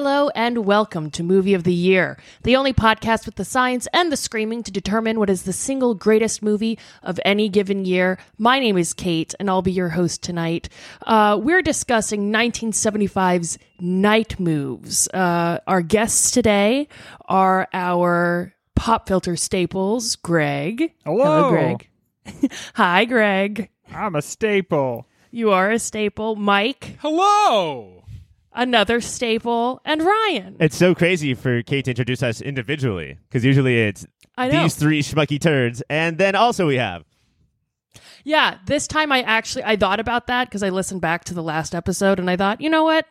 Hello and welcome to Movie of the Year, the only podcast with the science and the screaming to determine what is the single greatest movie of any given year. My name is Kate, and I'll be your host tonight. Uh, we're discussing 1975's Night Moves. Uh, our guests today are our pop filter staples, Greg. Hello. Greg. Hi, Greg. I'm a staple. You are a staple. Mike, Hello. Another staple, and Ryan. It's so crazy for Kate to introduce us individually because usually it's these three schmucky turds, and then also we have Yeah, this time I actually I thought about that because I listened back to the last episode and I thought, you know what?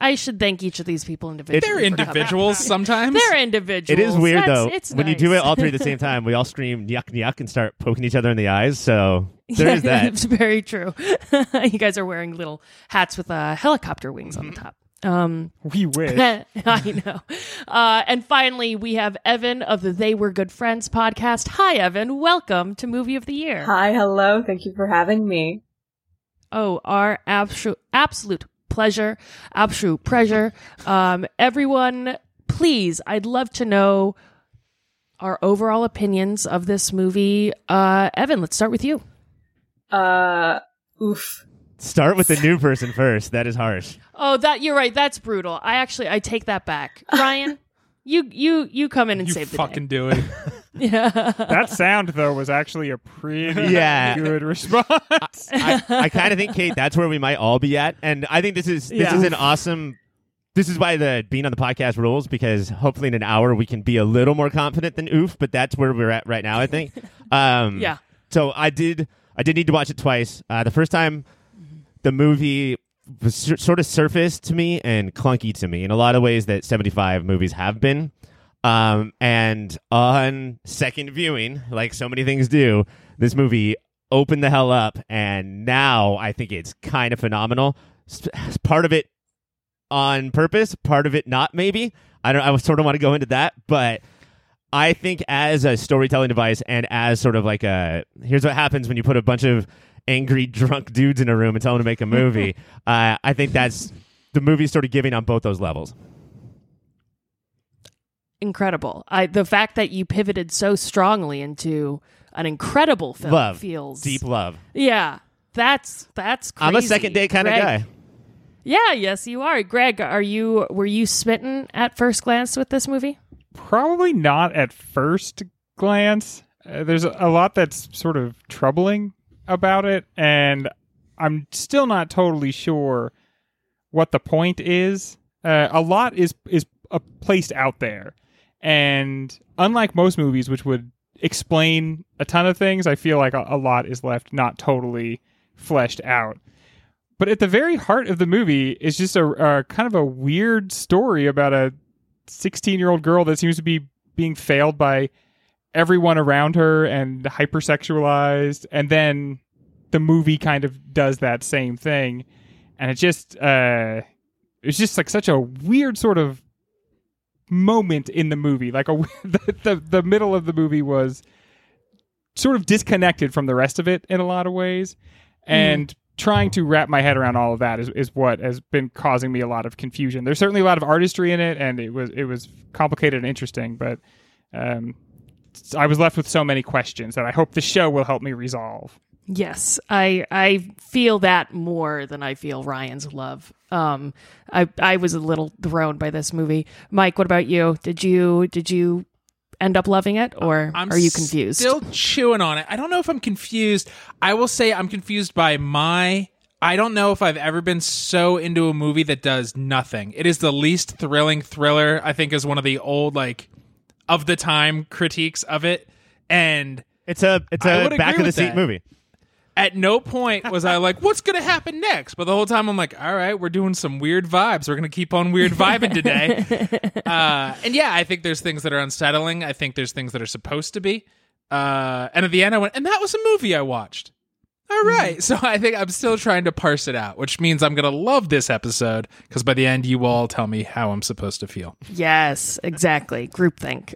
I should thank each of these people individually. They're for coming. individuals sometimes. They're individuals. it is weird That's- though It's when you do it nice. all three at the same time. We all scream yuck yuck and start poking each other in the eyes. So there Yeah, is that. It's very true. you guys are wearing little hats with uh, helicopter wings on the Mm-hmm. top. Um, We wish. I know. Uh, and finally, we have Evan of the They Were Good Friends podcast. Hi, Evan. Welcome to Movie of the Year. Hi, hello. Thank you for having me. Oh, our absolute absolute pleasure, absolute pleasure. Um, everyone, please, I'd love to know our overall opinions of this movie. Uh, Evan, let's start with you. Uh, oof. Start with the new person first. That is harsh. Oh, that you're right. That's brutal. I actually I take that back. Ryan, you you you come in and you save the fucking day. do it. Yeah. that sound though was actually a pretty Yeah. good response. I, I kind of think Kate, that's where we might all be at, and I think this is this Yeah. is an awesome. This is why the being on the podcast rules because hopefully in an hour we can be a little more confident than oof, but that's where we're at right now. I think. Um, Yeah. So I did. I did need to watch it twice. Uh, the first time, the movie was sur- sort of surfaced to me and clunky to me in a lot of ways that 75 movies have been. Um, and on second viewing, like so many things do, this movie opened the hell up, and now I think it's kind of phenomenal. Part of it on purpose, part of it not. Maybe I don't. I sort of want to go into that, but I think as a storytelling device and as sort of like a here's what happens when you put a bunch of angry drunk dudes in a room and tell them to make a movie. uh, I think that's the movie's sort of giving on both those levels. Incredible. I the fact that you pivoted so strongly into an incredible film love, feels deep love. Yeah. That's that's crazy. I'm a second date kind of guy. Yeah, yes, you are. Greg, are you were you smitten at first glance with this movie? Probably not at first glance. Uh, there's a lot that's sort of troubling about it, and I'm still not totally sure what the point is. Uh, a lot is is uh, placed out there, and unlike most movies, which would explain a ton of things, I feel like a, lot is left not totally fleshed out. But at the very heart of the movie is just a, a kind of a weird story about a 16 year old girl that seems to be being failed by everyone around her and hypersexualized. And then the movie kind of does that same thing. And it just, uh, it's just like such a weird sort of moment in the movie. Like a, the, the, the middle of the movie was sort of disconnected from the rest of it in a lot of ways. And trying to wrap my head around all of that is, is what has been causing me a lot of confusion. There's certainly a lot of artistry in it, and it was it was complicated and interesting, but um, I was left with so many questions that I hope the show will help me resolve. Yes, I I feel that more than I feel Ryan's love. Um, I I was a little thrown by this movie. Mike, what about you? Did you did you end up loving it, or I'm are you confused? Still chewing on it. I don't know if I'm confused. I will say I'm confused by my. I don't know if I've ever been so into a movie that does nothing. It is the least thrilling thriller. I think is one of the old like of the time critiques of it, and It's a it's I a would back of the seat that. movie. At no point was I like, what's going to happen next? But the whole time I'm like, all right, we're doing some weird vibes. We're going to keep on weird vibing today. uh, and yeah, I think there's things that are unsettling. I think there's things that are supposed to be. Uh, and at the end, I went, and that was a movie I watched. All right. So I think I'm still trying to parse it out, which means I'm going to love this episode because by the end, you will all tell me how I'm supposed to feel. Yes, exactly. Groupthink.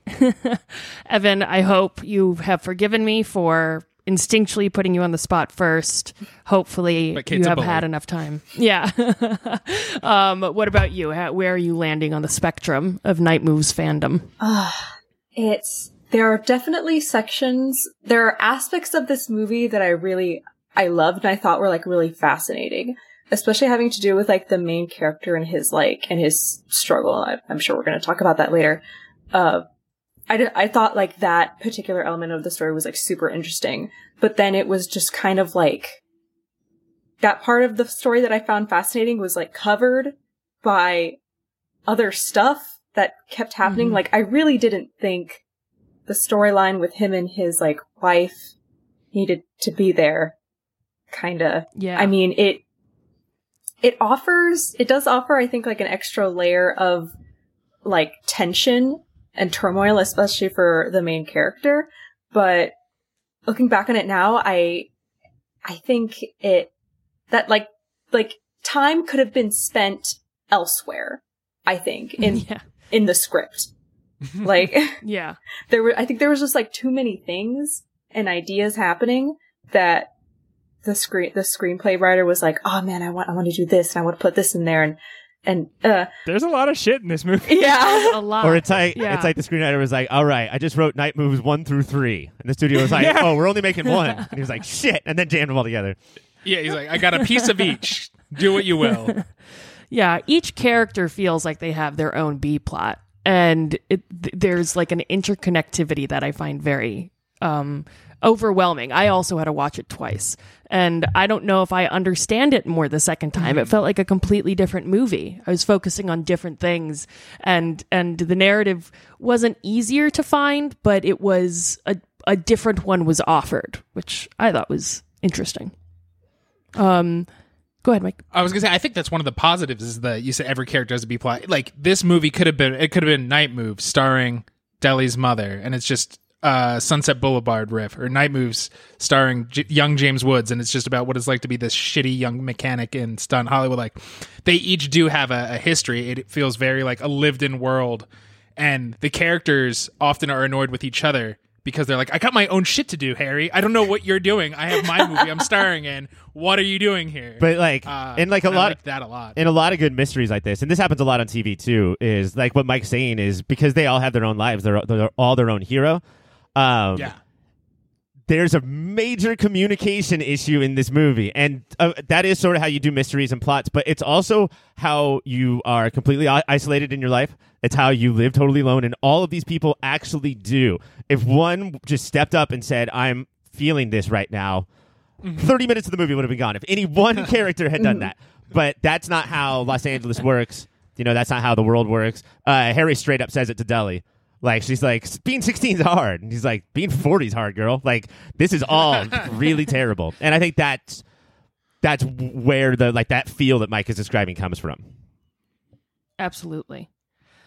Evan, I hope you have forgiven me for instinctually putting you on the spot first. Hopefully, you have had enough time. Yeah. um, what about you? How, where are you landing on the spectrum of Night Moves fandom? It's there are definitely sections. There are aspects of this movie that I really I loved and I thought were like really fascinating, especially having to do with like the main character and his like and his struggle. I, I'm sure we're going to talk about that later. Uh, I I thought like that particular element of the story was like super interesting, but then it was just kind of like that part of the story that I found fascinating was like covered by other stuff that kept happening. Mhm. Like I really didn't think the storyline with him and his like wife needed to be there. Kinda. Yeah. I mean, it, it offers, it does offer, I think, like an extra layer of like tension and turmoil, especially for the main character. But looking back on it now, I, I think it, that like, like time could have been spent elsewhere. I think in, yeah. in the script. Like, Yeah. there were, I think there was just like too many things and ideas happening that the screen, the screenplay writer was like, oh man, I want, I want to do this and I want to put this in there and, and, uh, There's a lot of shit in this movie. yeah. A lot. Or it's like Yeah. it's like the screenwriter was like, "All right, I just wrote night moves one through three. and the studio was like, Yeah. "Oh, we're only making one," and he was like, "Shit," and then jammed them all together. Yeah, he's like, I got a piece of each. Do what you will. Yeah, each character feels like they have their own B plot, and it, th- there's like an interconnectivity that I find very um, overwhelming. I also had to watch it twice, and I don't know if I understand it more the second time. It felt like a completely different movie. I was focusing on different things, and and the narrative wasn't easier to find, but it was a a different one was offered, which I thought was interesting. Um, go ahead, Mike. I was gonna say, I think that's one of the positives is that you said every character has a B plot. Like this movie could have been, it could have been Night Moves starring Delly's mother, and it's just uh, Sunset Boulevard riff, or Night Moves starring J- young James Woods, and it's just about what it's like to be this shitty young mechanic in stunt Hollywood. Like they each do have a, a history. It feels very like a lived-in world, and the characters often are annoyed with each other. Because they're like, I got my own shit to do, Harry. I don't know what you're doing. I have my movie I'm starring in. What are you doing here? But like, Uh, and like a and lot, liked that a lot. in a lot of good mysteries like this, and this happens a lot on TV too, is like what Mike's saying is because they all have their own lives, they're, they're all their own hero. Um, yeah, there's a major communication issue in this movie, and uh, that is sort of how you do mysteries and plots. But it's also how you are completely i- isolated in your life. It's how you live totally alone, and all of these people actually do. If one just stepped up and said, "I'm feeling this right now," thirty minutes of the movie would have been gone. If any one character had done that, but that's not how Los Angeles works. You know, that's not how the world works. Uh, Harry straight up says it to Delly. Like she's like, being 16 is hard, and he's like, being 40 is hard, girl. Like this is all really terrible, and I think that's that's where the like that feel that Mike is describing comes from. Absolutely.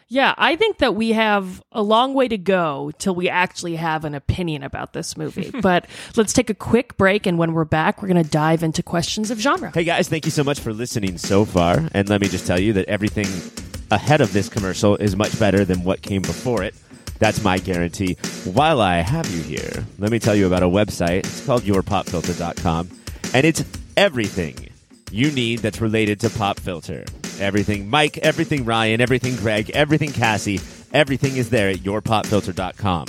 Yeah, I think that we have a long way to go till we actually have an opinion about this movie. but let's take a quick break, and when we're back, we're going to dive into questions of genre. Hey guys, thank you so much for listening so far, and let me just tell you that everything ahead of this commercial is much better than what came before it. That's my guarantee. While I have you here, let me tell you about a website. It's called yourpopfilter.com, and it's everything you need that's related to Pop Filter. Everything Mike, everything Ryan, everything Greg, everything Cassie, everything is there at yourpopfilter.com.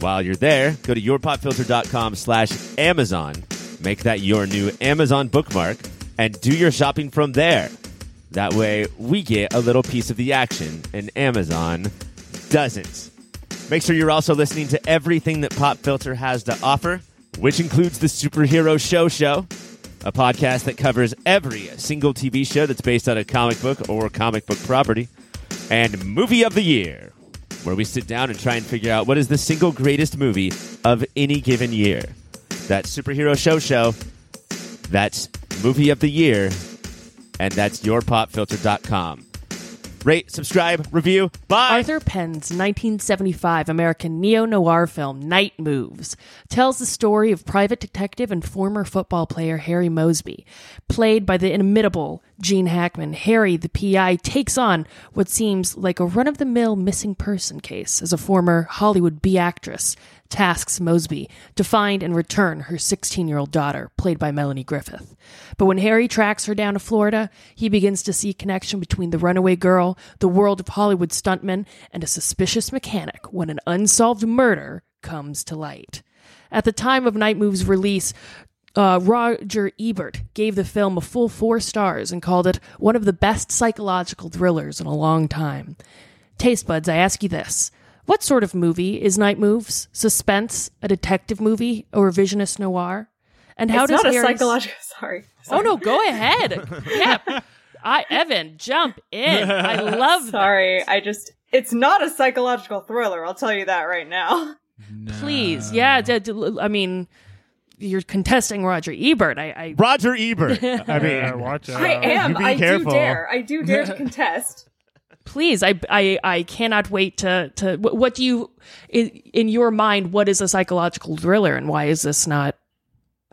While you're there, go to yourpopfilter.com slash Amazon. Make that your new Amazon bookmark and do your shopping from there. That way, we get a little piece of the action and Amazon doesn't. Make sure you're also listening to everything that Pop Filter has to offer, which includes the Superhero Show Show, a podcast that covers every single TV show that's based on a comic book or comic book property, and Movie of the Year, where we sit down and try and figure out what is the single greatest movie of any given year. That Superhero Show Show, that's Movie of the Year, and that's yourpopfilter.com. Rate, subscribe, review. Bye. Arthur Penn's 1975 American neo noir film Night Moves tells the story of private detective and former football player Harry Mosby. Played by the inimitable Gene Hackman, Harry, the PI, takes on what seems like a run of the mill missing person case as a former Hollywood B actress tasks Mosby to find and return her 16 year old daughter, played by Melanie Griffith. But when Harry tracks her down to Florida, he begins to see a connection between the runaway girl, the world of Hollywood stuntmen, and a suspicious mechanic when an unsolved murder comes to light. At the time of Night Move's release, uh, Roger Ebert gave the film a full four stars and called it one of the best psychological thrillers in a long time. Taste buds, I ask you this. What sort of movie is Night Moves? Suspense, a detective movie, a revisionist noir? And how it's does not a psychological. Sorry. Oh no, go ahead. yeah. I Evan, jump in. I love that. Sorry, I just. It's not a psychological thriller. I'll tell you that right now. Please. Yeah, d- d- I mean you're contesting Roger Ebert. I, I Roger Ebert. I mean, Yeah, watch out. I am. I careful. do dare. I do dare to contest. Please I, I i cannot wait to to what, what do you in, in your mind what is a psychological thriller and why is this not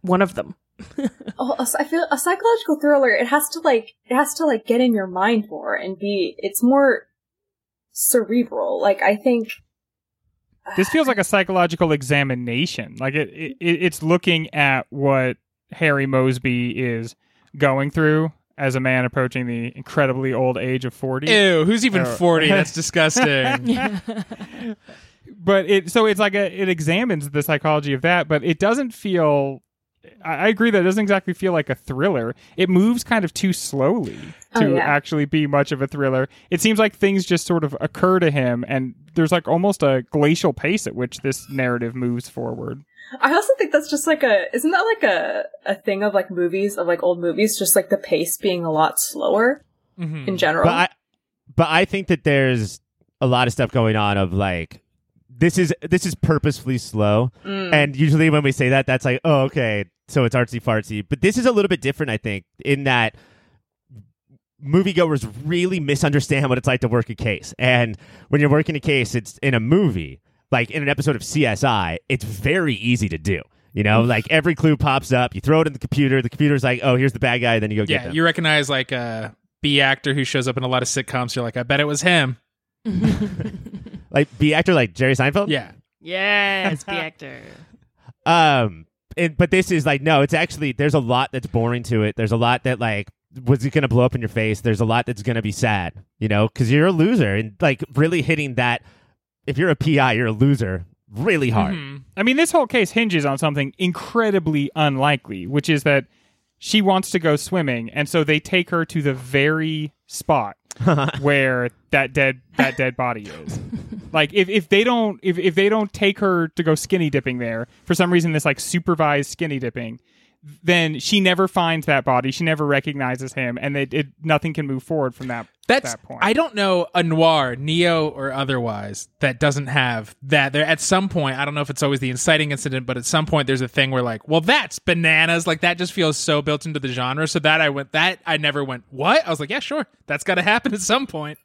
one of them Oh, a- I feel a psychological thriller. It has to like. It has to like get in your mind more and be. It's more cerebral. Like I think. This feels like a psychological examination. Like it, it, it's looking at what Harry Mosby is going through as a man approaching the incredibly old age of forty. Ew, who's even Oh. 40? That's disgusting. but it so it's like a, it examines the psychology of that, but it doesn't feel. I I agree that it doesn't exactly feel like a thriller. It moves kind of too slowly Oh, to yeah. actually be much of a thriller. It seems like things just sort of occur to him, and there's like almost a glacial pace at which this narrative moves forward. I also think that's just like a. Isn't that like a a thing of like movies of like old movies? Just like the pace being a lot slower Mhm. in general. but I, but I think that there's a lot of stuff going on of like this is this is purposefully slow, Mm. and usually when we say that, that's like oh okay, so it's artsy fartsy. But this is a little bit different, I think, in that moviegoers really misunderstand what it's like to work a case, and when you're working a case, it's in a movie, like in an episode of CSI, it's very easy to do. You know, like every clue pops up, you throw it in the computer. The computer's like, "Oh, here's the bad guy." Then you go get Yeah, them. you recognize like a B actor who shows up in a lot of sitcoms. You're like, I bet it was him. like B actor like Jerry Seinfeld. Yeah. yes B actor Um, and, but this is like no, it's actually there's a lot that's boring to it. There's a lot that like was it going to blow up in your face? There's a lot that's going to be sad, you know, because you're a loser and like really hitting that. If you're a PI, you're a loser really hard. Mhm. I mean, this whole case hinges on something incredibly unlikely, which is that she wants to go swimming, and so they take her to the very spot where that dead that dead body is. Like if, if they don't if, if they don't take her to go skinny dipping there for some reason this like supervised skinny dipping, then she never finds that body. She never recognizes him, and it, it nothing can move forward from that That's that point. I don't know a noir, neo or otherwise, that doesn't have that. There at some point, I don't know if it's always the inciting incident, but at some point there's a thing where like, well, that's bananas. Like that just feels so built into the genre. So that I went that I never went what I was like, yeah, sure, that's got to happen at some point.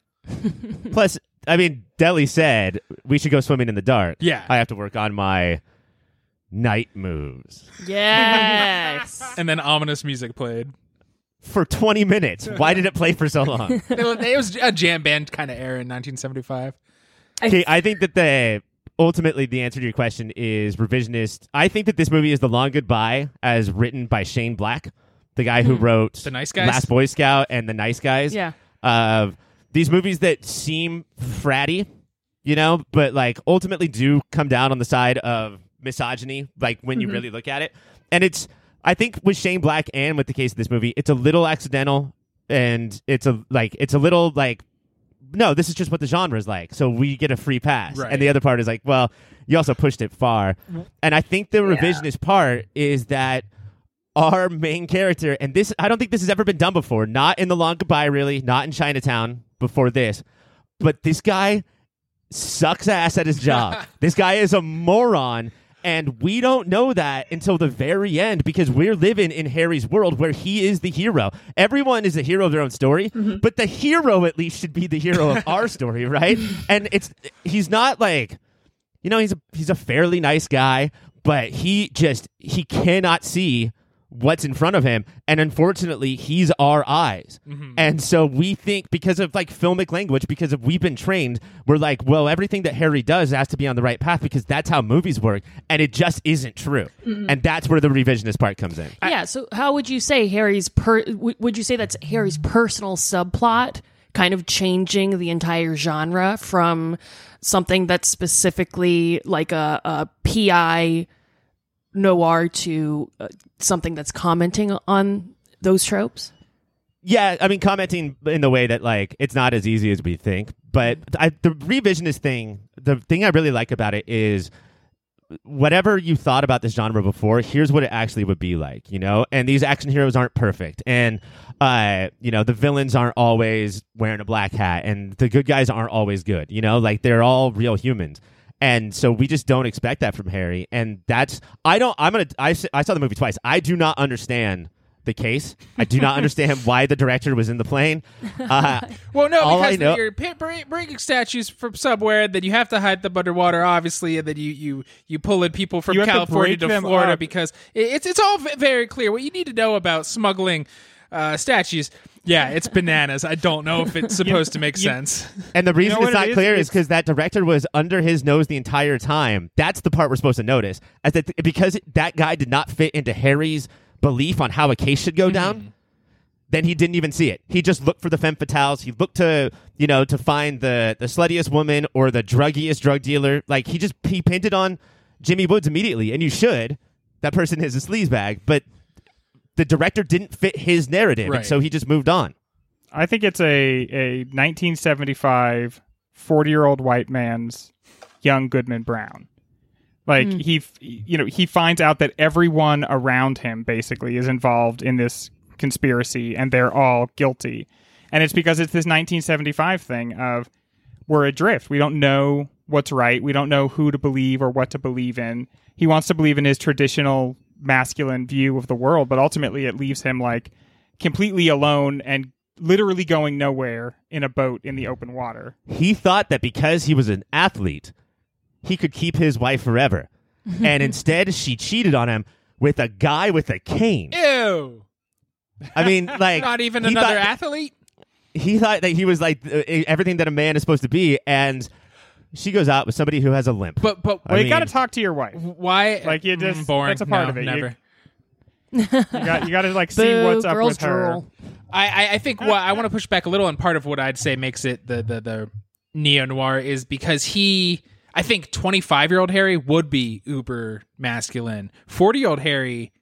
Plus, I mean, Delly said we should go swimming in the dark. Yeah. I have to work on my night moves yes And then ominous music played. for 20 minutes. Why did it play for so long? it, was, a jam band kind of era in 1975. Okay, I think that the ultimately the answer to your question is revisionist. I think that this movie is the long goodbye as written by Shane Black, the guy who hmm. wrote The Nice Guys? Last Boy Scout, and The Nice Guys. yeah Of these movies that seem fratty, you know, but like ultimately do come down on the side of misogyny, like when you mm-hmm. really look at it. And it's I think with Shane Black and with the case of this movie, it's a little accidental and it's a like it's a little like no, this is just what the genre is like. So we get a free pass. Right. And the other part is like, well, you also pushed it far. Mm-hmm. And I think the revisionist part is that our main character, and this, I don't think this has ever been done before. Not in The Long Goodbye, really. Not in Chinatown before this. But this guy sucks ass at his job. this guy is a moron. And we don't know that until the very end because we're living in Harry's world where he is the hero. Everyone is the hero of their own story, mm-hmm. but the hero at least should be the hero of our story, right? And it's he's not like you know, he's a he's a fairly nice guy, but he just he cannot see what's in front of him and unfortunately he's our eyes mm-hmm. and so we think because of like filmic language because of we've been trained we're like well everything that harry does has to be on the right path because that's how movies work and it just isn't true and that's where the revisionist part comes in yeah. So how would you say Harry's per? w- Would you say that's Harry's personal subplot, kind of changing the entire genre from something that's specifically like a, a PI noir to uh, something that's commenting on those tropes? Yeah, I mean, commenting in the way that like it's not as easy as we think. But I, the revisionist thing, the thing I really like about it is whatever you thought about this genre before, here's what it actually would be like, you know. And these action heroes aren't perfect, and uh, you know, the villains aren't always wearing a black hat, and the good guys aren't always good, you know. Like they're all real humans. And so we just don't expect that from Harry, and that's I don't. I'm gonna. I I saw the movie twice. I do not understand the case. I do not understand why the director was in the plane. Uh, Well, no, All I because know- you're pi- bringing statues from somewhere, then you have to hide them underwater, obviously, and then you you you pull in people from You have to California to, Florida up. because it- it's it's all very clear. What you need to know about smuggling uh, statues, yeah, it's bananas. I don't know if it's supposed to make sense. And the reason know it's what not it is? clear is because that director was under his nose the entire time. That's the part we're supposed to notice. As that because that guy did not fit into Harry's belief on how a case should go down, then he didn't even see it. He just looked for the femme fatales. He looked to you know to find the the sluttiest woman or the druggiest drug dealer. Like he just he painted on Jimmy Woods immediately, and you should. That person is a sleazebag, but the director didn't fit his narrative, and so he just moved on. I think it's a a 1975 40 year old white man's young Goodman Brown. Like hmm. he, you know, he finds out that everyone around him basically is involved in this conspiracy, and they're all guilty. And it's because it's this 1975 thing of we're adrift. We don't know what's right. We don't know who to believe or what to believe in. He wants to believe in his traditional masculine view of the world, but ultimately it leaves him like completely alone and literally going nowhere in a boat in the open water. he thought that because he was an athlete, he could keep his wife forever. and instead, she cheated on him with a guy with a cane. Ew, I mean, like not even another thought- athlete. He thought that he was like everything that a man is supposed to be, and she goes out with somebody who has a limp. But but I Well, you mean- got to talk to your wife. why? Like, you Mm, just- boring. that's a part No, of it. You- Never. You got you got to like see Boo, what's up girls with her. drool. I, I, I think what I want to push back a little, and part of what I'd say makes it the the, the neo noir is because he, I think, twenty five year old Harry would be uber masculine. Forty year old Harry,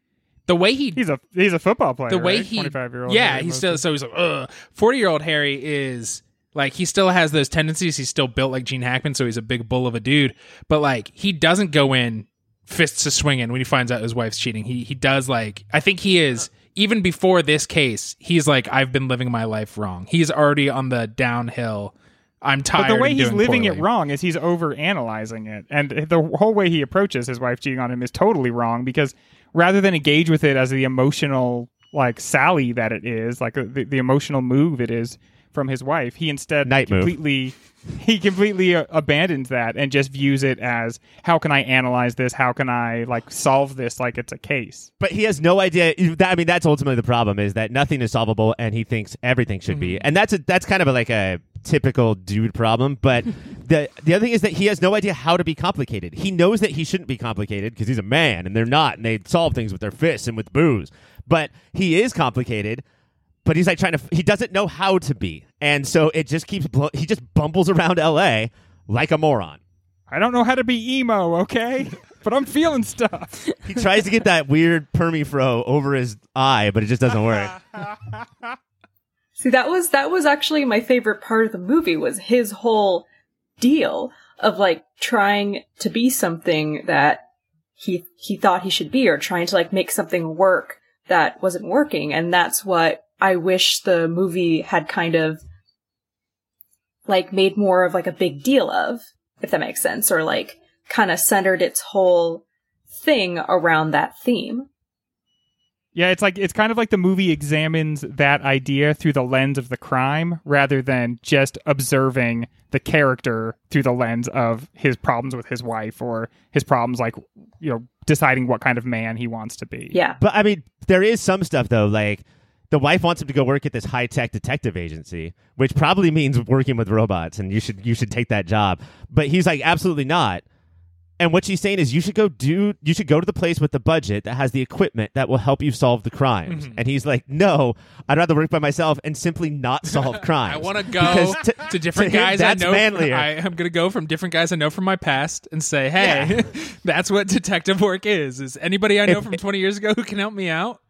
the way he, He's a he's a football player. the way right? he, 25 year old. yeah, he's still so he's like. Forty year old Harry is like he still has those tendencies. He's still built like Gene Hackman, so he's a big bull of a dude. But like he doesn't go in fists a swinging when he finds out his wife's cheating. He he does like I think he is even before this case. He's like I've been living my life wrong. He's already on the downhill. I'm tired. But the way he's living poorly. it wrong is he's over analyzing it. And the whole way he approaches his wife cheating on him is totally wrong because rather than engage with it as the emotional like sally that it is, like the, the emotional move it is from his wife, he instead Night move. completely he completely uh, abandons that and just views it as how can I analyze this? How can I like solve this like it's a case? but he has no idea. That, I mean, that's ultimately the problem: is that nothing is solvable, and he thinks everything should be. And that's a, that's kind of a, like a typical dude problem. But the the other thing is that he has no idea how to be complicated. He knows that he shouldn't be complicated because he's a man, and they're not, and they solve things with their fists and with booze. But he is complicated. But he's like trying to. He doesn't know how to be, and so it just keeps. He just bumbles around L.A. like a moron. I don't know how to be emo, okay? but I'm feeling stuff. He tries to get that weird permy fro over his eye, but it just doesn't work. See, that was that was actually my favorite part of the movie was his whole deal of like trying to be something that he he thought he should be or trying to like make something work that wasn't working and that's what I wish the movie had kind of like made more of like a big deal of if that makes sense or like kind of centered its whole thing around that theme. Yeah, it's like it's kind of like the movie examines that idea through the lens of the crime rather than just observing the character through the lens of his problems with his wife or his problems like you know deciding what kind of man he wants to be. Yeah. But I mean, there is some stuff though, like the wife wants him to go work at this high tech detective agency, which probably means working with robots, and you should you should take that job. But he's like, absolutely not. And what she's saying is, you should go do, you should go to the place with the budget that has the equipment that will help you solve the crimes. Mm-hmm. And he's like, no, I'd rather work by myself and simply not solve crimes. I want to go to- different to him, guys that's I know. manlier. I, I'm going to go from different guys I know from my past and say, "Hey, that's what detective work is. Is anybody I know If- from 20 years ago who can help me out?"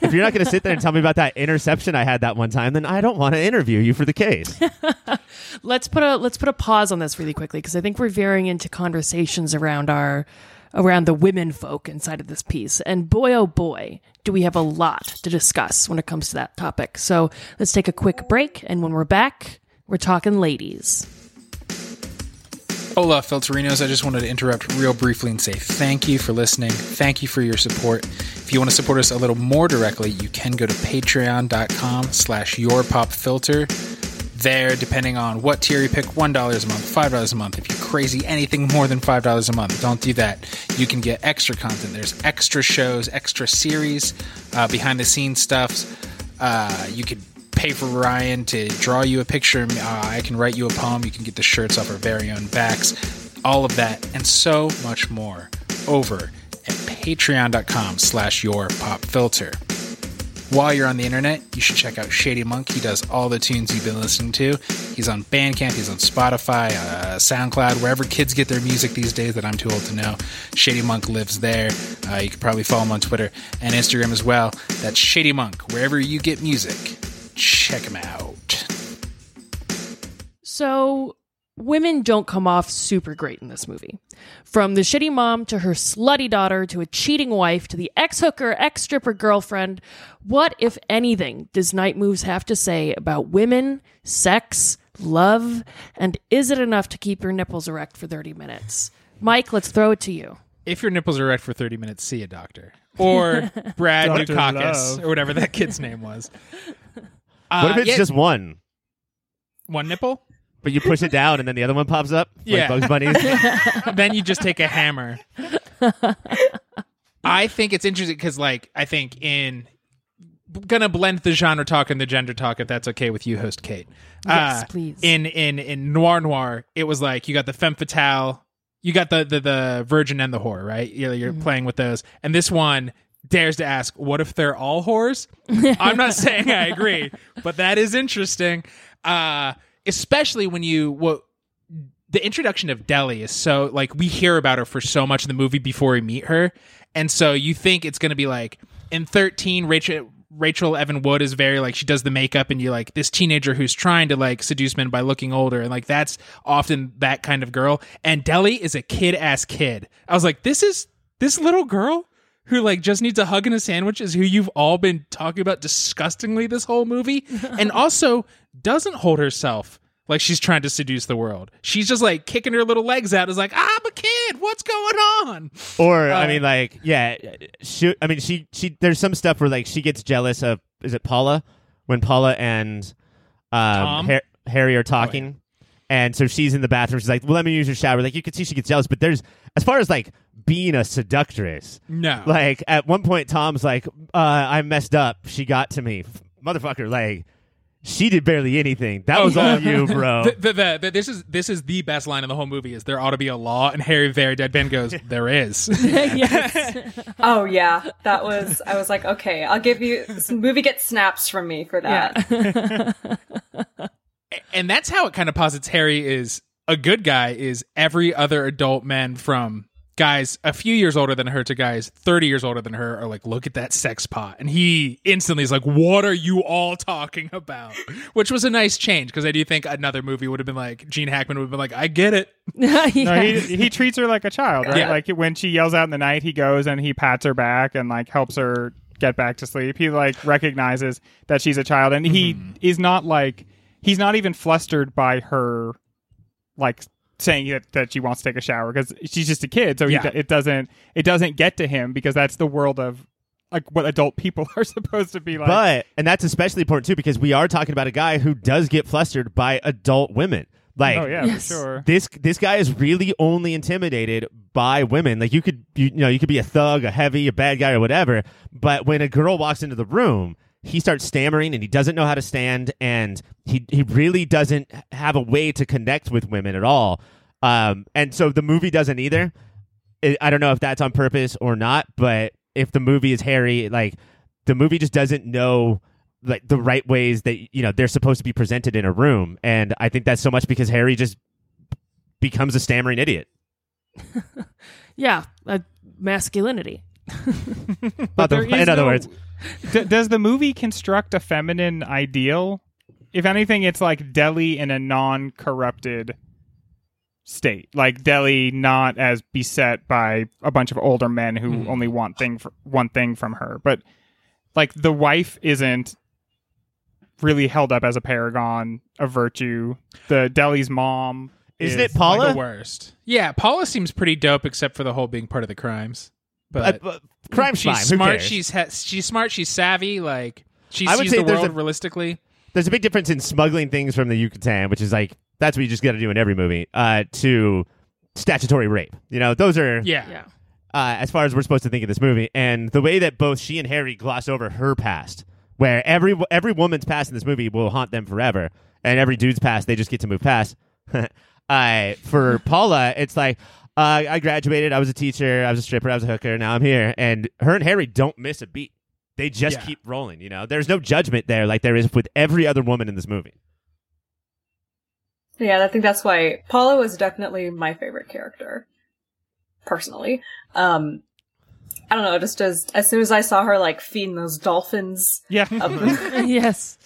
If you're not going to sit there and tell me about that interception I had that one time, then I don't want to interview you for the case. let's put a let's put a pause on this really quickly because I think we're veering into conversations around our around the women folk inside of this piece. And boy oh boy, do we have a lot to discuss when it comes to that topic. So let's take a quick break and when we're back, we're talking ladies. Hola, Filterinos. I just wanted to interrupt real briefly and say thank you for listening. Thank you for your support. If you want to support us a little more directly, you can go to patreon.com slash yourpopfilter. There, depending on what tier you pick, $1 a month, $5 a month. If you're crazy, anything more than $5 a month, don't do that. You can get extra content. There's extra shows, extra series, uh, behind the scenes stuff. Uh, you could pay for Ryan to draw you a picture. Uh, I can write you a poem. You can get the shirts off our very own backs. All of that and so much more over at patreon.com slash your pop filter. While you're on the internet, you should check out Shady Monk. He does all the tunes you've been listening to. He's on Bandcamp, he's on Spotify, uh, SoundCloud, wherever kids get their music these days that I'm too old to know. Shady Monk lives there. Uh, you can probably follow him on Twitter and Instagram as well. That's Shady Monk. Wherever you get music, check them out. So, women don't come off super great in this movie. From the shitty mom to her slutty daughter to a cheating wife to the ex hooker, ex stripper girlfriend, what, if anything, does Night Moves have to say about women, sex, love, and is it enough to keep your nipples erect for 30 minutes? Mike, let's throw it to you. If your nipples are erect for 30 minutes, see a doctor. Or Brad Dr. Dukakis, Love. or whatever that kid's name was. Uh, what if it's yeah, just one? one nipple? But you push it down and then the other one pops up? Yeah. Like Bugs Bunny? then you just take a hammer. I think it's interesting because, like, I think in gonna blend the genre talk and the gender talk, if that's okay with you, host Kate. Yes, Uh, please. In in in noir noir, it was like you got the femme fatale, you got the the, the virgin and the whore, right? You're, you're playing with those, and this one dares to ask, what if they're all whores? I'm not saying I agree, but that is interesting, uh, especially when you what the introduction of Delly is so like we hear about her for so much in the movie before we meet her, and so you think it's going to be like in thirteen, Rachel Rachel Evan Wood is very like she does the makeup, and you like this teenager who's trying to like seduce men by looking older, and like that's often that kind of girl. And Delly is a kid ass kid. I was like, this is this little girl who like just needs a hug and a sandwich is who you've all been talking about disgustingly this whole movie, and also doesn't hold herself like she's trying to seduce the world. She's just like kicking her little legs out. Is like, I'm a kid. What's going on? Or I Uh, mean, like, yeah, she. I mean, she. She. There's some stuff where like she gets jealous of. Is it Paula? When Paula and um, Tom? Har- Harry are talking, and so she's in the bathroom. She's like, "Well, let me use your shower." Like you can see, she gets jealous. But there's as far as like being a seductress. No. Like at one point, Tom's like, uh, "I messed up. She got to me, motherfucker." Like she did barely anything. That was all you, bro. The, the, the, the- this is this is the best line in the whole movie. Is there ought to be a law? And Harry very deadpan goes, there is. yes. Oh yeah, that was. I was like, okay, I'll give you. This movie gets snaps from me for that. and that's how it kind of posits Harry is a good guy. Is every other adult man from guys a few years older than her to guys 30 years older than her are like look at that sex pot and he instantly is like what are you all talking about which was a nice change because i do think another movie would have been like gene hackman would have been like i get it No, he, he treats her like a child, right? Yeah. Like when she yells out in the night, he goes and he pats her back and like helps her get back to sleep. He like recognizes that she's a child, and he mm-hmm. is not like he's not even flustered by her like saying that, that she wants to take a shower because she's just a kid. So he, it doesn't it doesn't get to him because that's the world of like what adult people are supposed to be like. But and that's especially important too because we are talking about a guy who does get flustered by adult women. Like oh yeah, Yes. for sure. this this guy is really only intimidated by women. Like you could you, you know you could be a thug, a heavy, a bad guy, or whatever. But when a girl walks into the room, he starts stammering and he doesn't know how to stand, and he he really doesn't have a way to connect with women at all. Um, and so the movie doesn't either. I I don't know if that's on purpose or not, but if the movie is Harry, like the movie just doesn't know like the right ways that you know they're supposed to be presented in a room, and I think that's so much because Harry just becomes a stammering idiot. Yeah, uh, masculinity. But Other- there in other no- words, D- does the movie construct a feminine ideal? If anything, it's like Delly in a non-corrupted state, like Delly not as beset by a bunch of older men who Hmm. only want thing for, one thing from her, but like the wife isn't really held up as a paragon of virtue. The Delly's mom Isn't is it Paula? The worst. Yeah, Paula seems pretty dope, except for the whole being part of the crimes. But uh, uh, crime she's crime. Who smart. cares? She's ha- she's smart. She's savvy. Like she I would sees say the there's world a- realistically. There's a big difference in smuggling things from the Yucatan, which is like that's what you just got to do in every movie, uh, to statutory rape. You know, those are Yeah. Yeah. uh, as far as we're supposed to think of this movie, and the way that both she and Harry gloss over her past, where every every woman's past in this movie will haunt them forever, and every dude's past they just get to move past. uh, for Paula, it's like uh, I graduated, I was a teacher, I was a stripper, I was a hooker, now I'm here, and her and Harry don't miss a beat. They just Yeah. keep rolling. You know, there's no judgment there like there is with every other woman in this movie. Yeah, I think that's why Paula was definitely my favorite character, personally. Um, I don't know, just as as soon as I saw her like feeding those dolphins, yeah. yes.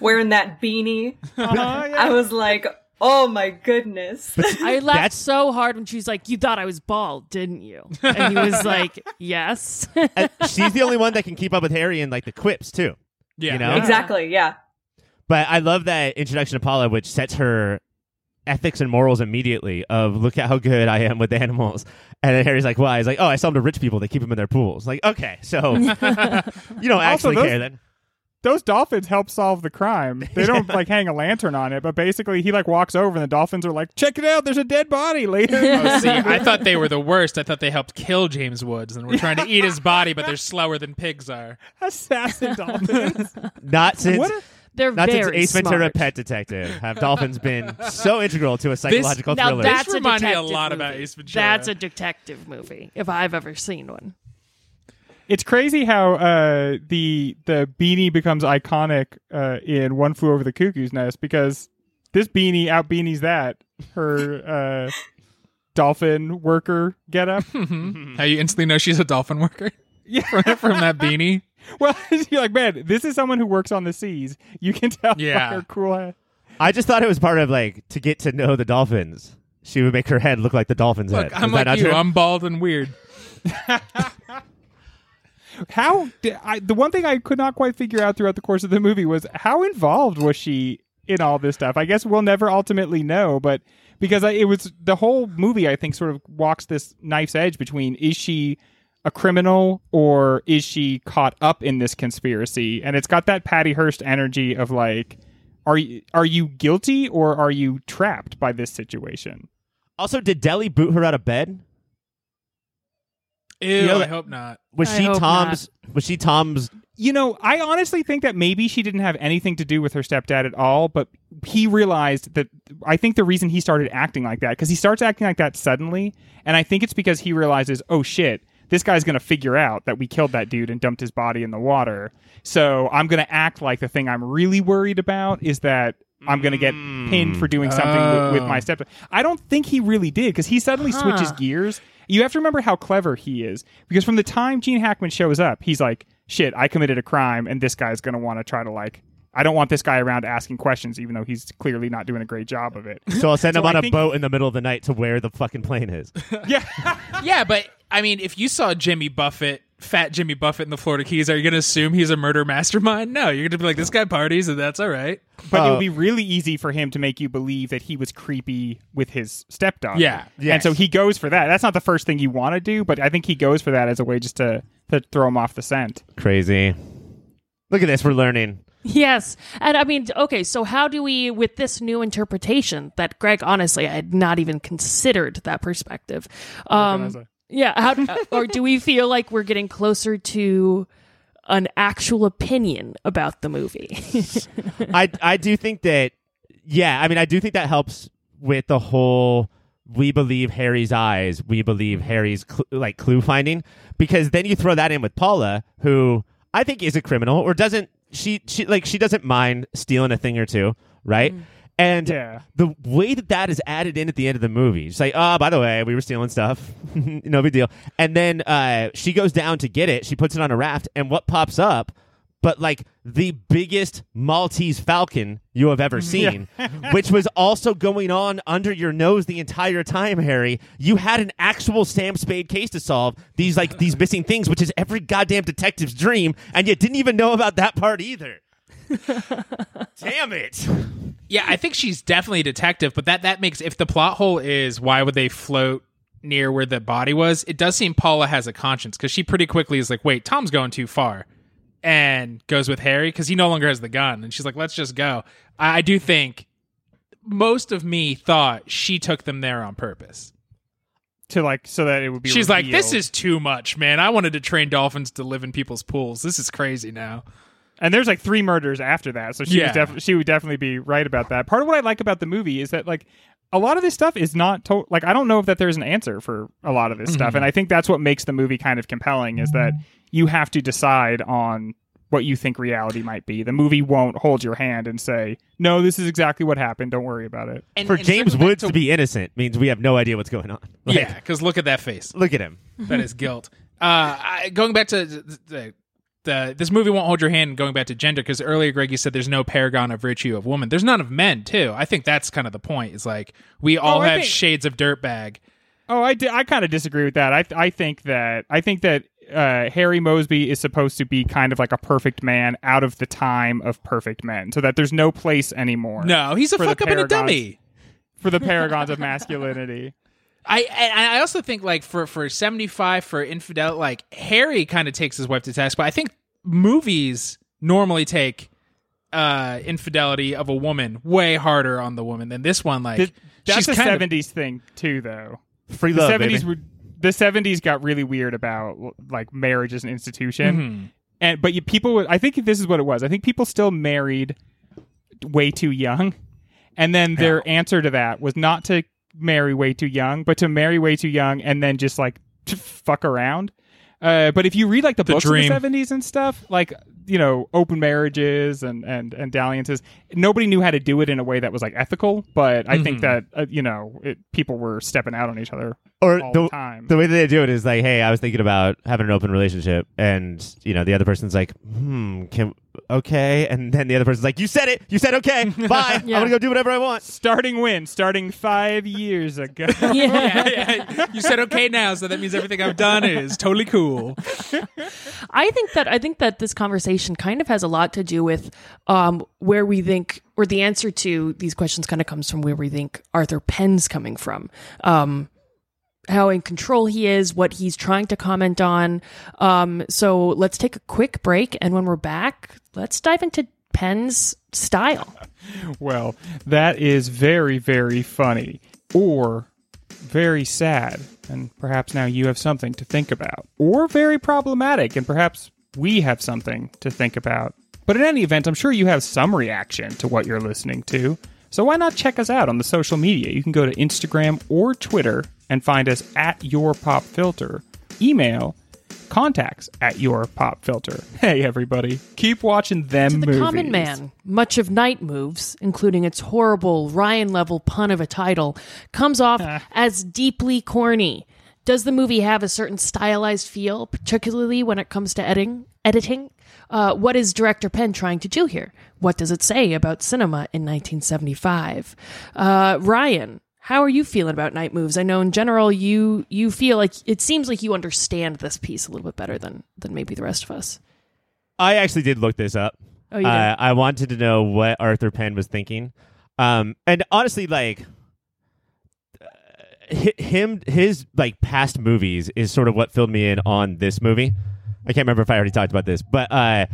wearing that beanie, Uh-huh, yeah. I was like, oh my goodness. I laughed That's- so hard when she was like, "You thought I was bald, didn't you?" And he was like, "Yes." And she's the only one that can keep up with Harry and like the quips too. Yeah. You know? exactly, yeah. But I love that introduction to Paula, which sets her ethics and morals immediately. Of look at how good I am with animals, and then Harry's like, "Why?" He's like, "Oh, I sell them to rich people. They keep them in their pools." Like, okay, so you don't actually those- care then. Those dolphins help solve the crime. They don't like hang a lantern on it, but basically he like walks over and the dolphins are like, "Check it out, there's a dead body later." Oh, see, I thought they were the worst. I thought they helped kill James Woods and were trying to eat his body, but they're slower than pigs are. Assassin dolphins. Not since what? A, They're not since very Ace Ventura. Pet Detective have dolphins been so integral to a psychological now thriller. that's This a reminded me a detective lot about. Ace Ventura. That's a detective movie, if I've ever seen one. It's crazy how uh, the the beanie becomes iconic uh, in One Flew Over the Cuckoo's Nest because this beanie out beanies that her uh, dolphin worker getup. How you instantly know she's a dolphin worker yeah. from, from that beanie. Well, you're like, man, this is someone who works on the seas. You can tell Yeah. by her cool hat. I just thought it was part of like to get to know the dolphins. She would make her head look like the dolphin's Look, head. I'm Is that like not you. true? I'm bald and weird. How did I, the one thing I could not quite figure out throughout the course of the movie was how involved was she in all this stuff? I guess we'll never ultimately know, but because I, it was the whole movie, I think, sort of walks this knife's edge between is she a criminal or is she caught up in this conspiracy? And it's got that Patty Hearst energy of like, are you are you guilty or are you trapped by this situation? Also, did Delly boot her out of bed? Ew, know I hope not. Was I she hope Tom's? Was she Tom's? You know, I honestly think that maybe she didn't have anything to do with her stepdad at all, but he realized that I think the reason he started acting like that because he starts acting like that suddenly, and I think it's because he realizes, "Oh shit, this guy's going to figure out that we killed that dude and dumped his body in the water." So, I'm going to act like the thing I'm really worried about is that I'm going to get pinned for doing something with, with my Oh. stepdad. I don't think he really did because he suddenly Huh. switches gears. You have to remember how clever he is because from the time Gene Hackman shows up, he's like, "Shit, I committed a crime, and this guy's going to want to try to like." I don't want this guy around asking questions, even though he's clearly not doing a great job of it. So I'll send So him on I a think- boat in the middle of the night to where the fucking plane is. yeah, Yeah, but I mean, if you saw Jimmy Buffett, fat Jimmy Buffett in the Florida Keys, are you going to assume he's a murder mastermind? No, you're going to be like, this guy parties, and that's all right. but it Oh. would be really easy for him to make you believe that he was creepy with his stepdaughter. Yeah. and so he goes for that. That's not the first thing you want to do, but I think he goes for that as a way just to to throw him off the scent. Crazy. Look at this. We're learning. Yes. And I mean, okay, so how do we, with this new interpretation that Greg, honestly, I had not even considered that perspective. Um, yeah. How, uh, or do we feel like we're getting closer to an actual opinion about the movie? I I do think that yeah, I mean I do think that helps with the whole we believe Harry's eyes, we believe Harry's cl- like clue finding because then you throw that in with Paula who I think is a criminal or doesn't she she like she doesn't mind stealing a thing or two, right? Mm. And Yeah. the way that that is added in at the end of the movie, she's like, "Oh, by the way, we were stealing stuff, no big deal." And then uh, she goes down to get it. She puts it on a raft, and what pops up? But like the biggest Maltese falcon you have ever seen, which was also going on under your nose the entire time, Harry. You had an actual Sam Spade case to solve. These like these missing things, which is every goddamn detective's dream, and you didn't even know about that part either. Damn it! Yeah, I think she's definitely a detective, but that that makes if the plot hole is why would they float near where the body was? It does seem Paula has a conscience because she pretty quickly is like, "Wait, Tom's going too far," and goes with Harry because he no longer has the gun, and she's like, "Let's just go." I, I do think most of me thought she took them there on purpose. to like so that it would be. She's like, "This is too much, man. I wanted to train dolphins to live in people's pools. This is crazy now." And there's like three murders after that, so she Yeah. was def- she would definitely be right about that. Part of what I like about the movie is that like a lot of this stuff is not to- like I don't know if that there's an answer for a lot of this Mm-hmm. stuff, and I think that's what makes the movie kind of compelling is that you have to decide on what you think reality might be. The movie won't hold your hand and say, "No, this is exactly what happened. Don't worry about it." And, For and James circling back Woods to be innocent means we have no idea what's going on. Like, yeah, because look at that face. look at him. that is guilt. Uh, I, going back to the, the, the this movie won't hold your hand. Going back to gender, because earlier Greg you said there's no paragon of virtue of woman. There's none of men too. I think that's kind of the point. Is like we all Oh, have think- shades of dirtbag. Oh, I, di- I kind of disagree with that. I I think that I think that uh, Harry Moseby is supposed to be kind of like a perfect man out of the time of perfect men, so that there's no place anymore. No, he's a fuck up and a dummy. for the paragons of masculinity. I and I also think like for for seventy five for infidel like Harry kind of takes his wife to task, but I think movies normally take uh infidelity of a woman way harder on the woman than this one. Like Th- That's she's a kind of- '70s thing too, though. Free The love, '70s baby. were the '70s got really weird about like marriage as an institution, Mhm. and but you, people would. I think this is what it was. I think people still married way too young, and then their answer to that was not to marry way too young, but to marry way too young and then just like to fuck around. Uh, but if you read like the, The books dream. of the 70s and stuff, like you know, open marriages and and and dalliances, nobody knew how to do it in a way that was like ethical. But I think Mhm. that uh, you know, it, people were stepping out on each other or all the, the time. the way that they do it is like, hey, I was thinking about having an open relationship, and you know, the other person's like, hmm, can okay, and then the other person's like, you said it, you said okay, bye, Yeah. I'm gonna go do whatever I want. starting when? Starting five years ago. yeah. yeah, yeah. You said okay now, so that means everything I've done is totally cool. I think that I think that this conversation kind of has a lot to do with um, where we think, or the answer to these questions kind of comes from where we think Arthur Penn's coming from. Um, how in control he is, what he's trying to comment on. Um, so let's take a quick break, and when we're back, let's dive into Penn's style. Well, that is very, very funny. Or very sad, and perhaps now you have something to think about. Or very problematic, and perhaps we have something to think about. But in any event, I'm sure you have some reaction to what you're listening to. So why not check us out on the social media? You can go to Instagram or Twitter and find us at Your Pop Filter. Email contacts at Your Pop Filter. Hey, everybody, keep watching them To the movies. common man, much of Night Moves, including its horrible Ryan level pun of a title, comes off as deeply corny. Does the movie have a certain stylized feel, particularly when it comes to editing? Editing? Uh, what is director Penn trying to do here? What does it say about cinema in 1975? Uh, Ryan, how are you feeling about Night Moves? I know in general you you feel like it seems like you understand this piece a little bit better than than maybe the rest of us. I actually did look this up. Oh, you did? Uh, I wanted to know what Arthur Penn was thinking, um, and honestly, like uh, him, his like past movies is sort of what filled me in on this movie. I can't remember if I already talked about this, but uh,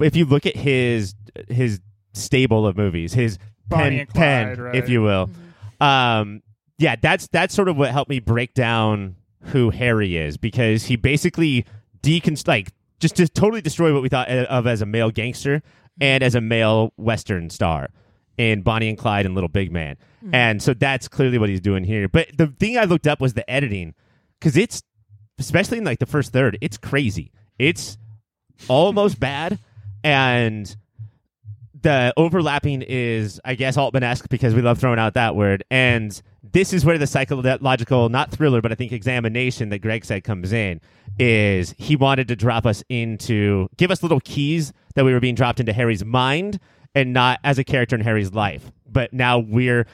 if you look at his his stable of movies, his Bonnie pen, and Clyde, pen right. if you will, um, yeah, that's that's sort of what helped me break down who Harry is because he basically deconst like just just totally destroyed what we thought of as a male gangster and as a male western star in Bonnie and Clyde and Little Big Man. And so that's clearly what he's doing here. But the thing I looked up was the editing cuz it's especially in like the first third, it's crazy. It's almost bad and the overlapping is, I guess, Altman-esque because we love throwing out that word. And this is where the psychological, not thriller, but I think examination that Greg said comes in. Is he wanted to drop us into, give us little keys that we were being dropped into Harry's mind and not as a character in Harry's life. But now we're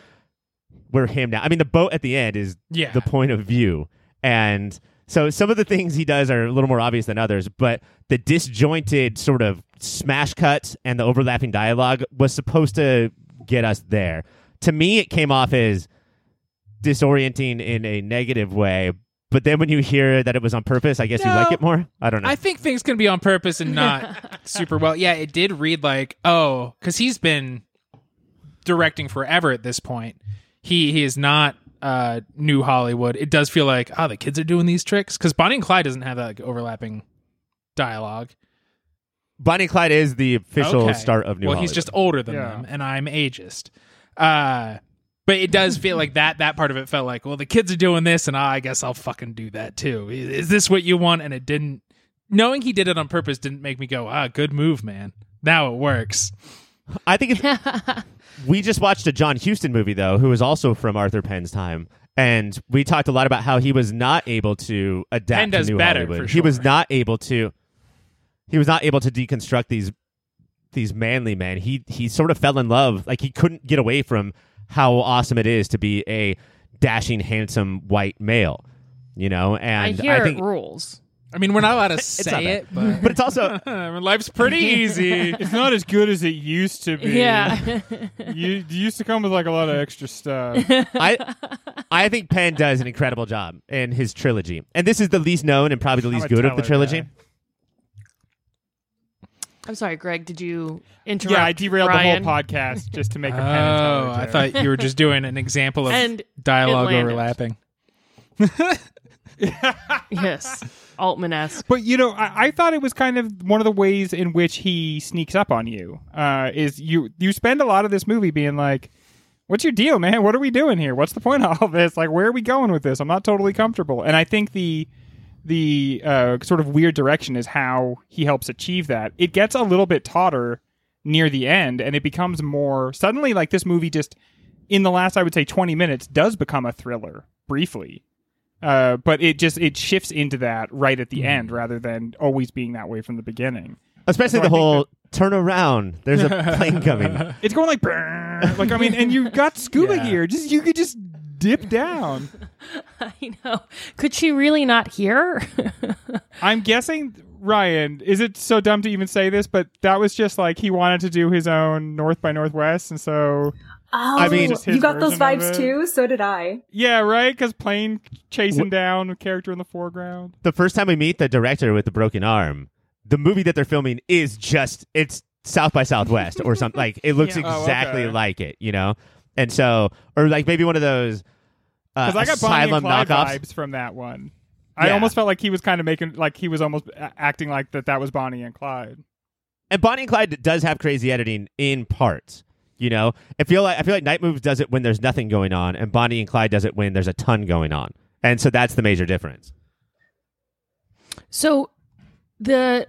we're him now. I mean, the boat at the end is Yeah. the point of view, and so some of the things he does are a little more obvious than others. But the disjointed sort of smash cuts and the overlapping dialogue was supposed to get us there. To me, it came off as disorienting in a negative way. But then when you hear that it was on purpose, I guess you like it more. I don't know. I think things can be on purpose and not super well. Yeah, it did read like, oh, because he's been directing forever at this point. He he is not uh new Hollywood. It does feel like, oh, the kids are doing these tricks because Bonnie and Clyde doesn't have that like overlapping dialogue. Bonnie and Clyde is the official Okay. start of New York. well, Hollywood. he's just older than Yeah. them, and I'm ageist. Uh, but it does feel like that. That part of it felt like, well, the kids are doing this, and I guess I'll fucking do that too. Is, is this what you want? And it didn't. Knowing he did it on purpose didn't make me go, ah, good move, man. Now it works. I think it's. we just watched a John Huston movie though, who was also from Arthur Penn's time, and we talked a lot about how he was not able to adapt Penn to New better, Hollywood. for He was sure. not able to. He was not able to deconstruct these these manly men. He he sort of fell in love. Like he couldn't get away from how awesome it is to be a dashing, handsome white male. You know, I and hear think rules. I mean, we're not allowed to not say it, but but it's also life's pretty easy. It's not as good as it used to be. Yeah. You it used to come with like a lot of extra stuff. I I think Penn does an incredible job in his trilogy, and this is the least known and probably the least good of the trilogy. guy. I'm sorry, Greg. Did you interrupt? yeah, I derailed Ryan? the whole podcast just to make a Penn and Oh, I joke. thought you were just doing an example of And dialogue it landed. overlapping. Yes, Altman esque. But you know, I, I thought it was kind of one of the ways in which he sneaks up on you. Uh, is you you spend a lot of this movie being like, "What's your deal, man? What are we doing here? What's the point of all this? Like, where are we going with this? I'm not totally comfortable." And I think the the uh, sort of weird direction is how he helps achieve that. It gets a little bit tauter near the end, and it becomes more suddenly like this movie just in the last I would say 20 minutes does become a thriller briefly. Uh, but it just it shifts into that right at the end rather than always being that way from the beginning. Especially So the think whole turn around. There's a plane coming. It's going like like I mean, and you got scuba Yeah. gear. Just you could just dip down. I know. Could she really not hear? I'm guessing Ryan. Is it so dumb to even say this? But that was just like he wanted to do his own North by Northwest, and so Oh, I mean- you got those vibes too. So did I. yeah, right. Because plane chasing down a character in the foreground. the first time we meet the director with the broken arm, the movie that they're filming is just it's South by Southwest or something. Like it looks Yeah. Oh, exactly okay. like it, you know. And so, or like maybe one of those uh, Because I got Bonnie and asylum Clyde knockoffs. vibes from that one. I Yeah. almost felt like he was kind of making like he was almost a- acting like that that was Bonnie and Clyde. And Bonnie and Clyde does have crazy editing in parts. You know, I feel like I feel like Night Moves does it when there's nothing going on, and Bonnie and Clyde does it when there's a ton going on, and so that's the major difference. So the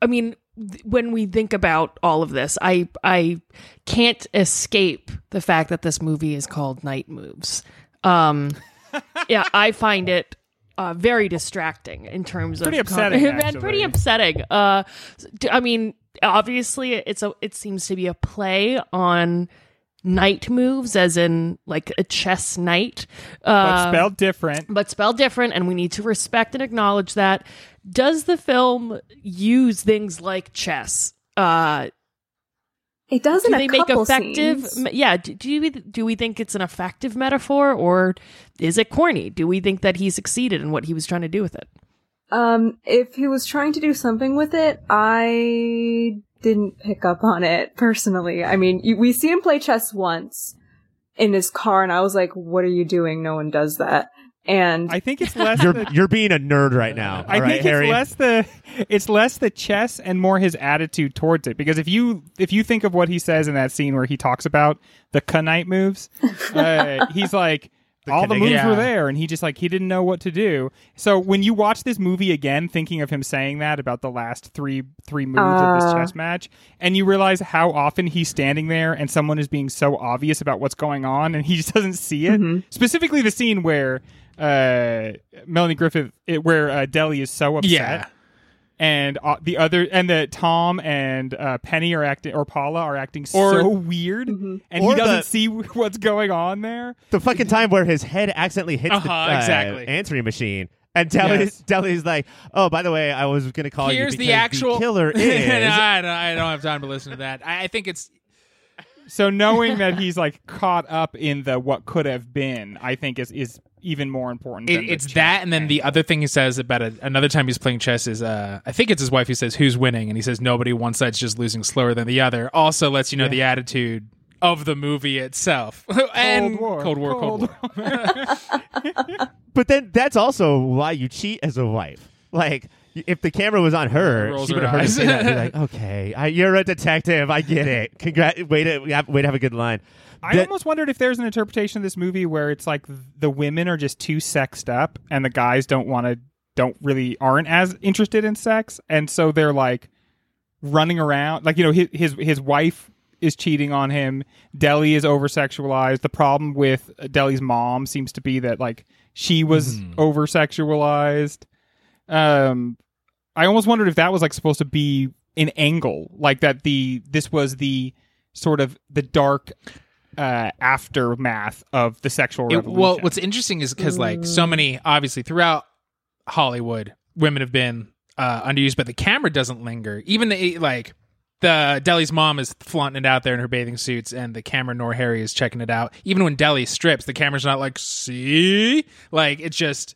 I mean th- when we think about all of this, I I can't escape the fact that this movie is called Night Moves. Um yeah, I find it uh, very distracting in terms of Pretty of upsetting, and pretty upsetting. Uh, I mean, obviously, it's a it seems to be a play on night moves, as in like a chess knight. But Uh, spelled different. but spelled different, and we need to respect and acknowledge that. Does the film use things like chess? Uh, It does do in a they make effective? scenes. Yeah. Do, do we do we think it's an effective metaphor, or is it corny? Do we think that he succeeded in what he was trying to do with it? Um, if he was trying to do something with it, I didn't pick up on it personally. I mean, you, we see him play chess once in his car, and I was like, "What are you doing? No one does that." And I think it's less. You're the, you're being a nerd right now. I all right, think Harry. it's less the it's less the chess and more his attitude towards it. Because if you if you think of what he says in that scene where he talks about the knight moves, uh, he's like. all the moves Yeah. were there, and he just like he didn't know what to do. So when you watch this movie again, thinking of him saying that about the last three three moves of this Uh. chess match, and you realize how often he's standing there and someone is being so obvious about what's going on, and he just doesn't see it. Mhm. Specifically, the scene where uh, Melanie Griffith, it, where uh, Delly is so upset Yeah. and uh, the other and the Tom and uh, Penny are acting or Paula are acting Or- so weird, and Or he doesn't the- see what's going on there. the fucking time where his head accidentally hits the Uh-huh, uh, exactly. answering machine. And Delly's, Yes. Delly's like, oh, by the way, I was going to call Here's you the because actual killer is. I, don't, I don't have time to listen to that. I, I think it's So knowing that he's like caught up in the what could have been, I think is is even more important. it, than the it's chess that, and then the other thing he says about a, another time he's playing chess is, uh, I think it's his wife who says who's winning, and he says nobody. One side's just losing slower than the other. Also lets you know the attitude of the movie itself. and War. Cold War, Cold, Cold War. But then that's also why you cheat as a wife. Like, if the camera was on her, Rolls she would have heard her eyes. say that. and Be like, okay, I, you're a detective. I get it. Congrats. Way to, have- way to have a good line. I That- almost wondered if there's an interpretation of this movie where it's like the women are just too sexed up and the guys don't want to don't really aren't as interested in sex. And so they're like running around like you know his his, his wife is cheating on him. Delly is over sexualized the problem with Delly's mom seems to be that like she was over sexualized um I almost wondered if that was like supposed to be an angle like that the this was the sort of the dark uh, aftermath of the sexual It- revolution. well, what's interesting is because like so many, obviously throughout Hollywood, women have been uh, underused, but the camera doesn't linger. Even the like the Delly's mom is flaunting it out there in her bathing suits, and the camera nor Harry is checking it out. Even when Delly strips, the camera's not like see, like it's just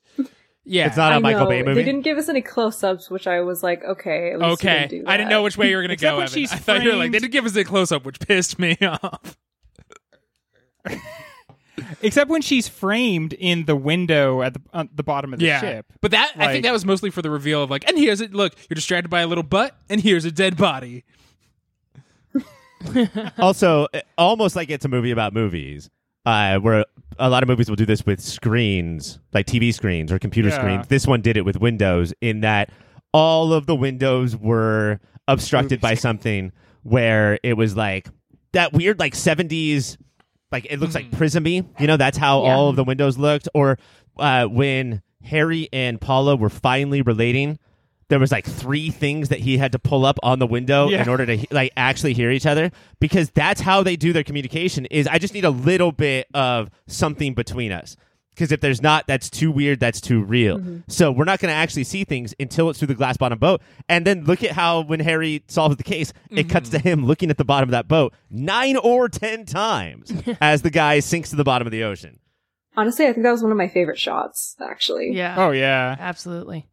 yeah. It's not a I Michael know, Bay movie. They didn't give us any close-ups, which I was like, okay, at least Okay, didn't do I didn't know which way you were gonna go. when Evan. she's I thought you were like they didn't give us a close up, which pissed me off. except when she's framed in the window at the uh, the bottom of the yeah, ship. but that I think that was mostly for the reveal of like, and here's it. Look, you're distracted by a little butt, and here's a dead body. also, uh, almost like it's a movie about movies, uh, where a lot of movies will do this with screens, like TV screens or computer Yeah. screens. This one did it with windows, in that all of the windows were obstructed by something where it was like that weird, like 70s, like it looks like prismy. You know, that's how Yeah. all of the windows looked. Or uh, when Harry and Paula were finally relating. There was like three things that he had to pull up on the window Yeah. in order to like actually hear each other because that's how they do their communication is I just need a little bit of something between us because if there's not that's too weird that's too real mm-hmm. so we're not going to actually see things until it's through the glass bottom boat and then look at how when Harry solves the case it cuts to mm-hmm. him looking at the bottom of that boat nine or ten times as the guy sinks to the bottom of the ocean Honestly, I think that was one of my favorite shots. Actually, Yeah. oh yeah, Absolutely.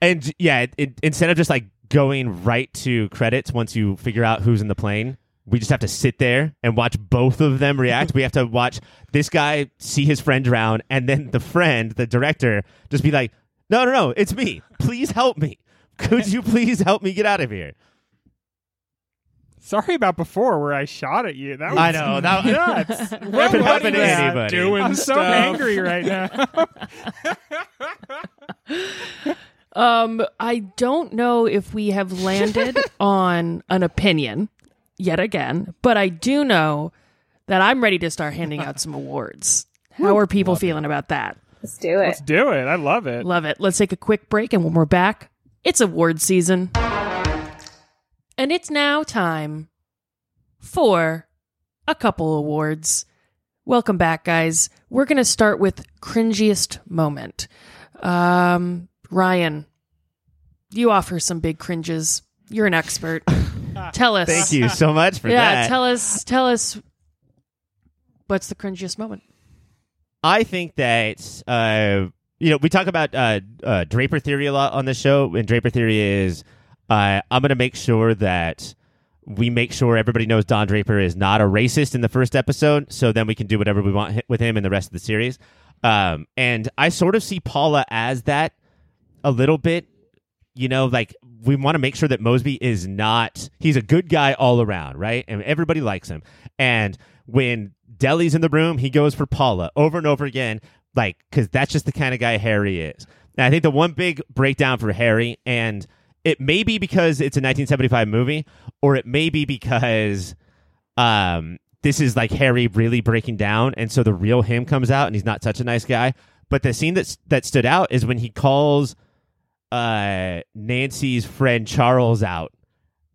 and yeah it, it, instead of just like going right to credits once you figure out who's in the plane we just have to sit there and watch both of them react we have to watch this guy see his friend drown and then the friend the director just be like no no no it's me please help me could you please help me get out of here sorry about before where I shot at you. That was I know, that- nuts. That What could was happen to that? anybody. Doing I'm so stuff. angry right now. Um, I don't know if we have landed on an opinion yet again, but I do know that I'm ready to start handing out some awards. How are people feeling about that? let's do it. Let's do it. I love it. Love it. Let's take a quick break, and when we're back, it's award season. And it's now time for a couple awards. Welcome back, guys. We're going to start with cringiest moment. Um, Ryan, you offer some big cringes. You're an expert. tell us. thank you so much for Yeah, that tell us. Tell us. What's the cringiest moment? I think that uh, you know we talk about uh, uh, Draper theory a lot on the show, and Draper theory is uh, I'm going to make sure that we make sure everybody knows Don Draper is not a racist in the first episode, so then we can do whatever we want with him in the rest of the series. Um, and I sort of see Paula as that a little bit. You know, like we want to make sure that Moseby is not, he's a good guy all around, right? And everybody likes him. And when Delly's in the room, he goes for Paula over and over again, like, because that's just the kind of guy Harry is. And I think the one big breakdown for Harry, and it may be because it's a 1975 movie, or it may be because um, this is like Harry really breaking down, and so the real him comes out, and he's not such a nice guy. But the scene that that stood out is when he calls uh, Nancy's friend Charles out.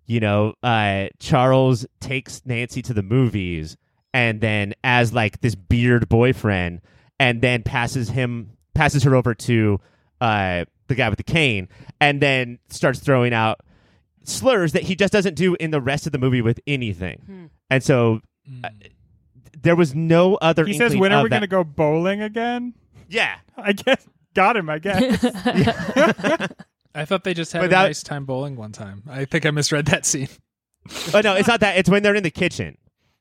You know, uh, Charles takes Nancy to the movies, and then as like this beard boyfriend, and then passes him passes her over to uh, the guy with the cane, and then starts throwing out slurs that he just doesn't do in the rest of the movie with anything. Hmm. And so uh, there was no other. He says, "When are we going to go bowling again?" Yeah, I guess got him. I guess. I thought they just had Without- a nice time bowling one time. I think I misread that scene. oh no, it's not that. It's when they're in the kitchen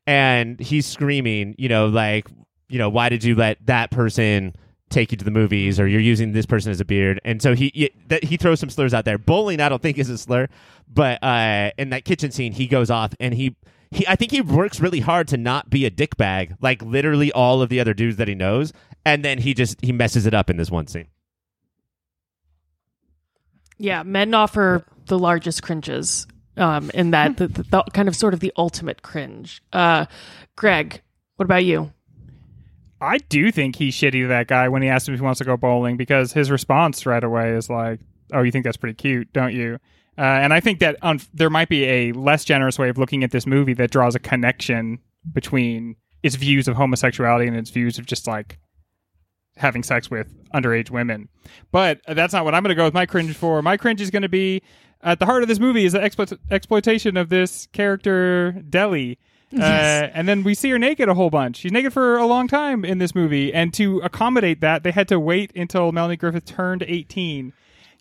and he's screaming. You know, like you know, why did you let that person take you to the movies, or you're using this person as a beard? And so he he, that, he throws some slurs out there. Bowling, I don't think is a slur, but uh, in that kitchen scene, he goes off and he. He, I think he works really hard to not be a dickbag, like literally all of the other dudes that he knows, and then he just he messes it up in this one scene. Yeah, men offer the largest cringes um, in that the, the, the kind of sort of the ultimate cringe. Uh, Greg, what about you? I do think he's shitty to that guy when he asks him if he wants to go bowling because his response right away is like, "Oh, you think that's pretty cute, don't you?" Uh, and I think that um, there might be a less generous way of looking at this movie that draws a connection between its views of homosexuality and its views of just like having sex with underage women. But that's not what I'm going to go with my cringe for. My cringe is going to be at the heart of this movie is the exploit- exploitation of this character Delly. Uh, and then we see her naked a whole bunch. She's naked for a long time in this movie, and to accommodate that, they had to wait until Melanie Griffith turned 18.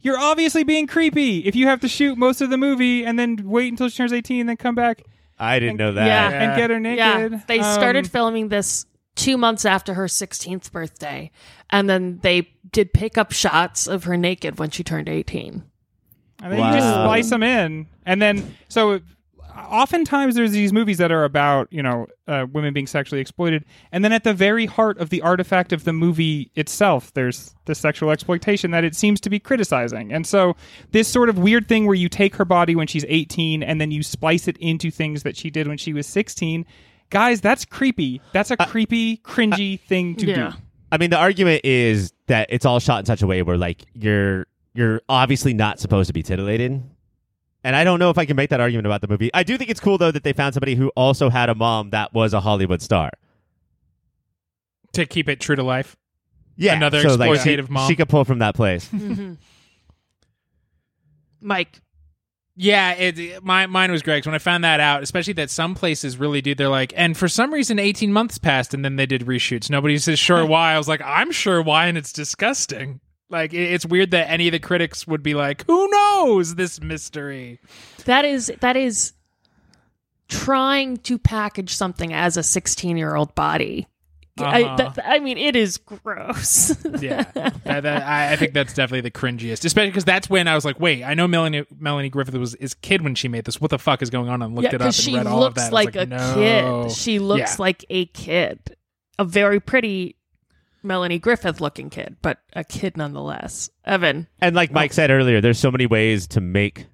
You're obviously being creepy if you have to shoot most of the movie and then wait until she turns 18 and then come back I didn't know that. Yeah. and get her naked. Yeah, they started Um, filming this two months after her 16th birthday, and then they did pick up shots of her naked when she turned 18. And then you just splice them in, and then so oftentimes there's these movies that are about you know uh, women being sexually exploited, and then at the very heart of the artifact of the movie itself, there's the sexual exploitation that it seems to be criticizing. And so this sort of weird thing where you take her body when she's 18 and then you splice it into things that she did when she was 16. Guys, that's creepy. That's a creepy, cringy thing to Yeah. do. I mean, the argument is that it's all shot in such a way where like you're you're obviously not supposed to be titillated. And I don't know if I can make that argument about the movie. I do think it's cool though that they found somebody who also had a mom that was a Hollywood star. To keep it true to life. Yeah, Another so, like, she- exploitative mom. She could pull from that place. Mhm. Mike, Yeah, it, my mine was Greg's. When I found that out, especially that some places really do, they're like, and for some reason, eighteen months passed, and then they did reshoots. Nobody says sure why. I was like, I'm sure why, and it's disgusting. Like it- it's weird that any of the critics would be like, "Who knows this mystery?" that is that is trying to package something as a 16 year old body. I, Uh-huh. that, I mean, it is gross. Yeah, that, that, I, I think that's definitely the cringiest, especially because that's when I was like, "Wait, I know Melanie Melanie Griffith was is kid when she made this. What the fuck is going on?" And looked yeah, it up and because she read all of looks that. I was like, a no. kid. She looks Yeah. like a kid, a very pretty Melanie Griffith looking kid, but a kid nonetheless. Evan, And like Mike said earlier, there's so many ways to make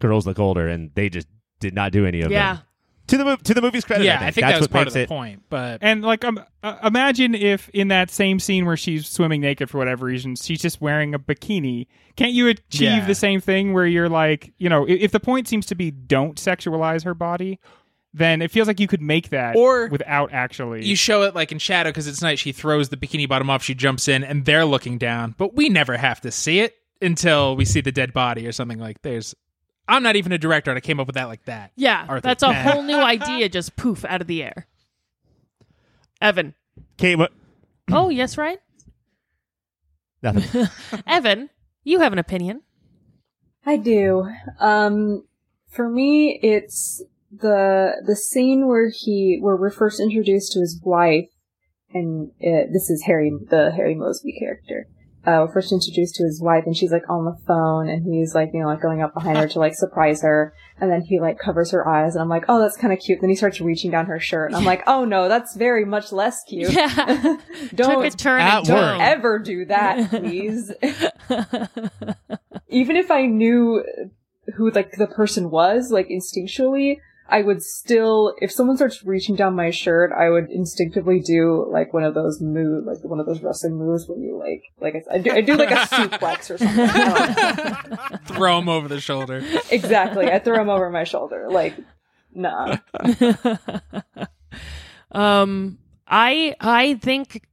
girls look older, and they just did not do any of them. yeah, them. To the to the movie's credit, Yeah, I think, I think That's that was part of the it. point. But And like, um, uh, imagine if in that same scene where she's swimming naked for whatever reason, she's just wearing a bikini. Can't you achieve Yeah. the same thing where you're like, you know, if, if the point seems to be don't sexualize her body, then it feels like you could make that Or without actually. you show it like in shadow because it's night. She throws the bikini bottom off. She jumps in, and they're looking down. But we never have to see it until we see the dead body or something like. There's. I'm not even a director, and I came up with that like that. yeah. Arthur. That's a whole new idea, just poof out of the air. Evan, Kate, what? oh yes, right. Nothing. Evan, you have an opinion. I do. Um, for me, it's the the scene where he where we're first introduced to his wife, and uh this is Harry, the Harry Moseby character. Uh, we're first introduced to his wife, and she's like on the phone, and he's like, you know, like going up behind her to like surprise her, and then he like covers her eyes, and I'm like, oh, that's kind of cute. Then he starts reaching down her shirt, and I'm like, oh no, that's very much less cute. Yeah. Don't Took a turn At and tone. work. ever do that, please. Even if I knew who like the person was, like instinctually, I would still, if someone starts reaching down my shirt, I would instinctively do like one of those moves, like one of those wrestling moves where you like, like I, I, do, I do like a suplex or something. Um, Throw him over the shoulder. exactly. I throw him over my shoulder. Like, nah. um, I I think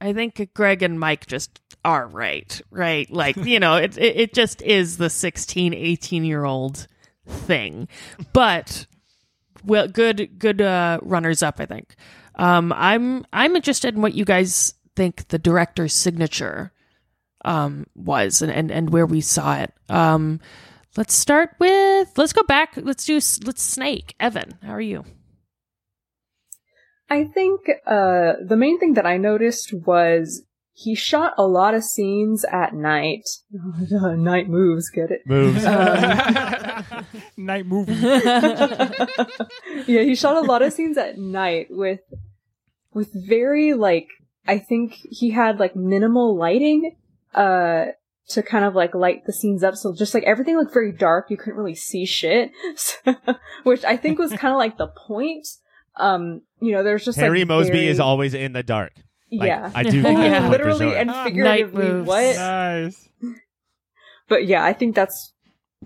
I think Greg and Mike just are right, right? Like you know, it it, it just is the 16, 18 year old thing, but well, good good uh, runners up, I think. Um, I'm I'm interested in what you guys think the director's signature um was and and, and where we saw it. Um, let's start with let's go back. Let's do let's snake. Evan, how are you? I think uh, the main thing that I noticed was he shot a lot of scenes at night. night moves, get it? Moves. Night movie. yeah, he shot a lot of scenes at night with with very like I think he had like minimal lighting uh to kind of like light the scenes up so just like everything looked very dark you couldn't really see shit So- which I think was kind of like the point um you know there's just Harry like Moseby very- is always in the dark. Like, yeah I do think Yeah. that's the point for literally sure. and Ah, figuratively night what nice. but yeah I think that's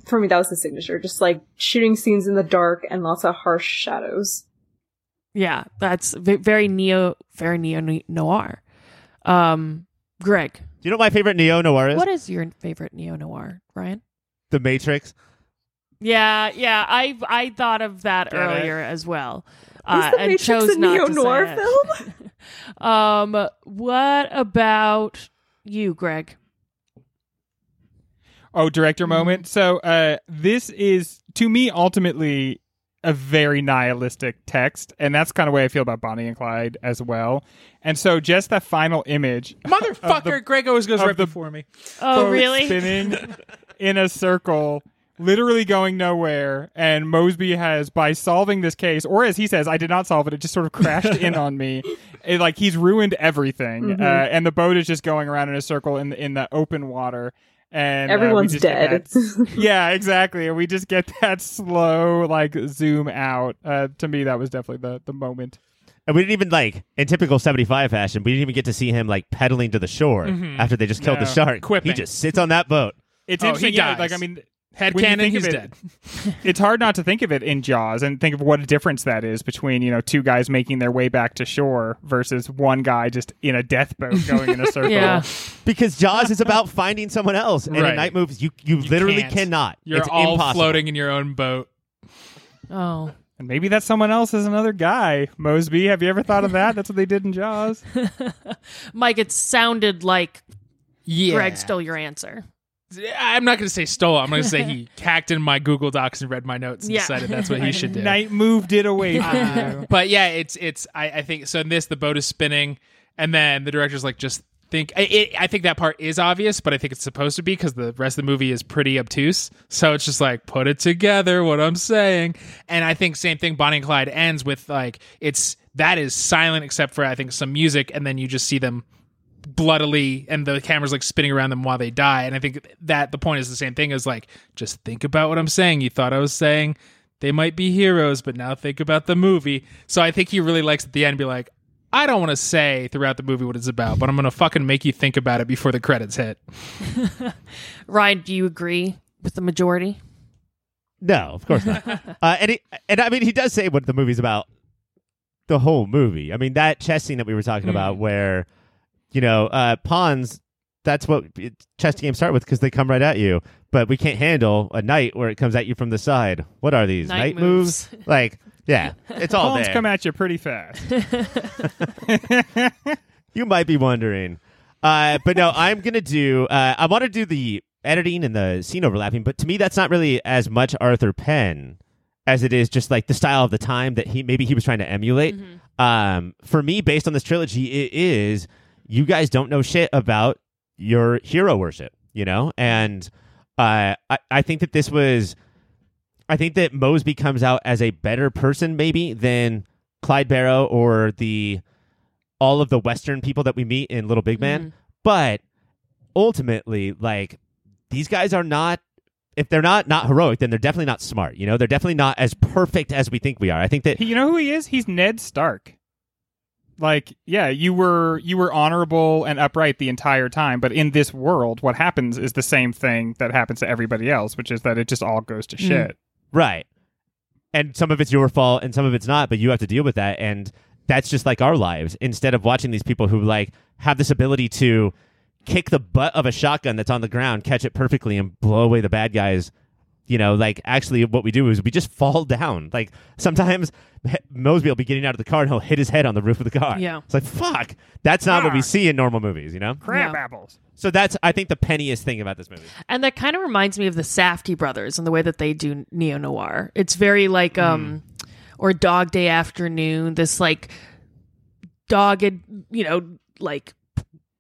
for me that was the signature just like shooting scenes in the dark and lots of harsh shadows Yeah, that's very neo, very neo noir. Um, Greg, Do you know what my favorite neo noir is? what is your favorite neo noir, Ryan? The Matrix. Yeah, yeah, I I thought of that Get it. earlier as well, is uh, the and Matrix chose a not neo noir film um, what about you, Greg? Oh, director Mhm. moment. So, uh, this is to me ultimately a very nihilistic text, and that's kind of the way I feel about Bonnie and Clyde as well. And so, just that final image, Motherfucker, Greg always goes of right the- before me. Oh, really? spinning in a circle, literally going nowhere. And Moseby has, by solving this case, or as he says, I did not solve it; it just sort of crashed in on me. It, like he's ruined everything, Mm-hmm. uh, and the boat is just going around in a circle in the, in the open water. And uh, Everyone's just get dead. that- yeah, exactly. And we just get that slow, like zoom out. Uh, to me, that was definitely the the moment. And we didn't even like in typical seventy five fashion, we didn't even get to see him like pedaling to the shore Mhm. after they just killed the shark. Quipping. He just sits on that boat. It's Oh, interesting. yeah, like I mean, Head When you cannon, think of he's it- dead. it's hard not to think of it in Jaws and think of what a difference that is between you know two guys making their way back to shore versus one guy just in a death boat going in a circle. Yeah. Because Jaws is about finding someone else. And Right. in night moves you you, literally can't. cannot. You're it's all impossible. floating in your own boat. Oh, And maybe that someone else is another guy. Moseby, have you ever thought of that? That's what they did in Jaws. Mike, it sounded like Yeah. Greg stole your answer. I'm not going to say stole. I'm going to say he hacked in my Google Docs and read my notes and Yeah. decided that's what he should do. Night moved it away from Uh, but yeah, it's it's. I, I think so. In this, the boat is spinning, and then the director's like, just think. I- It, I think that part is obvious, but I think it's supposed to be because the rest of the movie is pretty obtuse. So it's just like put it together. What I'm saying, and I think same thing. Bonnie and Clyde ends with like it's that is silent except for I think some music, and then you just see them bloodily and the camera's like spinning around them while they die and i think that the point is the same thing as like just think about what i'm saying you thought i was saying they might be heroes but now think about the movie so i think he really likes at the end be like i don't want to say throughout the movie what it's about but i'm gonna fucking make you think about it before the credits hit Ryan, do you agree with the majority? No, of course not. uh, and he, and I mean, he does say what the movie's about. The whole movie. I mean, that chess scene that we were talking about, where you know, uh, pawns. That's what chess games start with because they come right at you. But we can't handle a knight where it comes at you from the side. What are these Knight knight moves? like, yeah, it's all Pawns there. come at you pretty fast. you might be wondering. Uh, but no, I'm gonna do. Uh, I want to do the editing and the scene overlapping, but to me, that's not really as much Arthur Penn as it is just like the style of the time that he maybe he was trying to emulate. Um, for me, based on this trilogy, it is you guys don't know shit about your hero worship, you know, and uh, I I think that this was. I think that Moseby comes out as a better person, maybe, than Clyde Barrow or the all of the Western people that we meet in Little Big Man. But ultimately, like these guys are not. If they're not not heroic, then they're definitely not smart. You know, they're definitely not as perfect as we think we are. I think that you know who he is? He's Ned Stark. Like, yeah, you were you were honorable and upright the entire time, but in this world, what happens is the same thing that happens to everybody else, which is that it just all goes to mm. shit. Right. And some of it's your fault and some of it's not, but you have to deal with that. And that's just like our lives. Instead of watching these people who like have this ability to kick the butt of a shotgun that's on the ground, catch it perfectly, and blow away the bad guys. You know, like actually, what we do is we just fall down. Like sometimes Moseby will be getting out of the car and he'll hit his head on the roof of the car. Yeah. it's like fuck. That's not what we see in normal movies. You know. Crab Yeah. apples. So that's I think the penniest thing about this movie. And that kind of reminds me of the Safdie brothers and the way that they do neo noir. It's very like um or Dog Day Afternoon, this like dogged, you know, like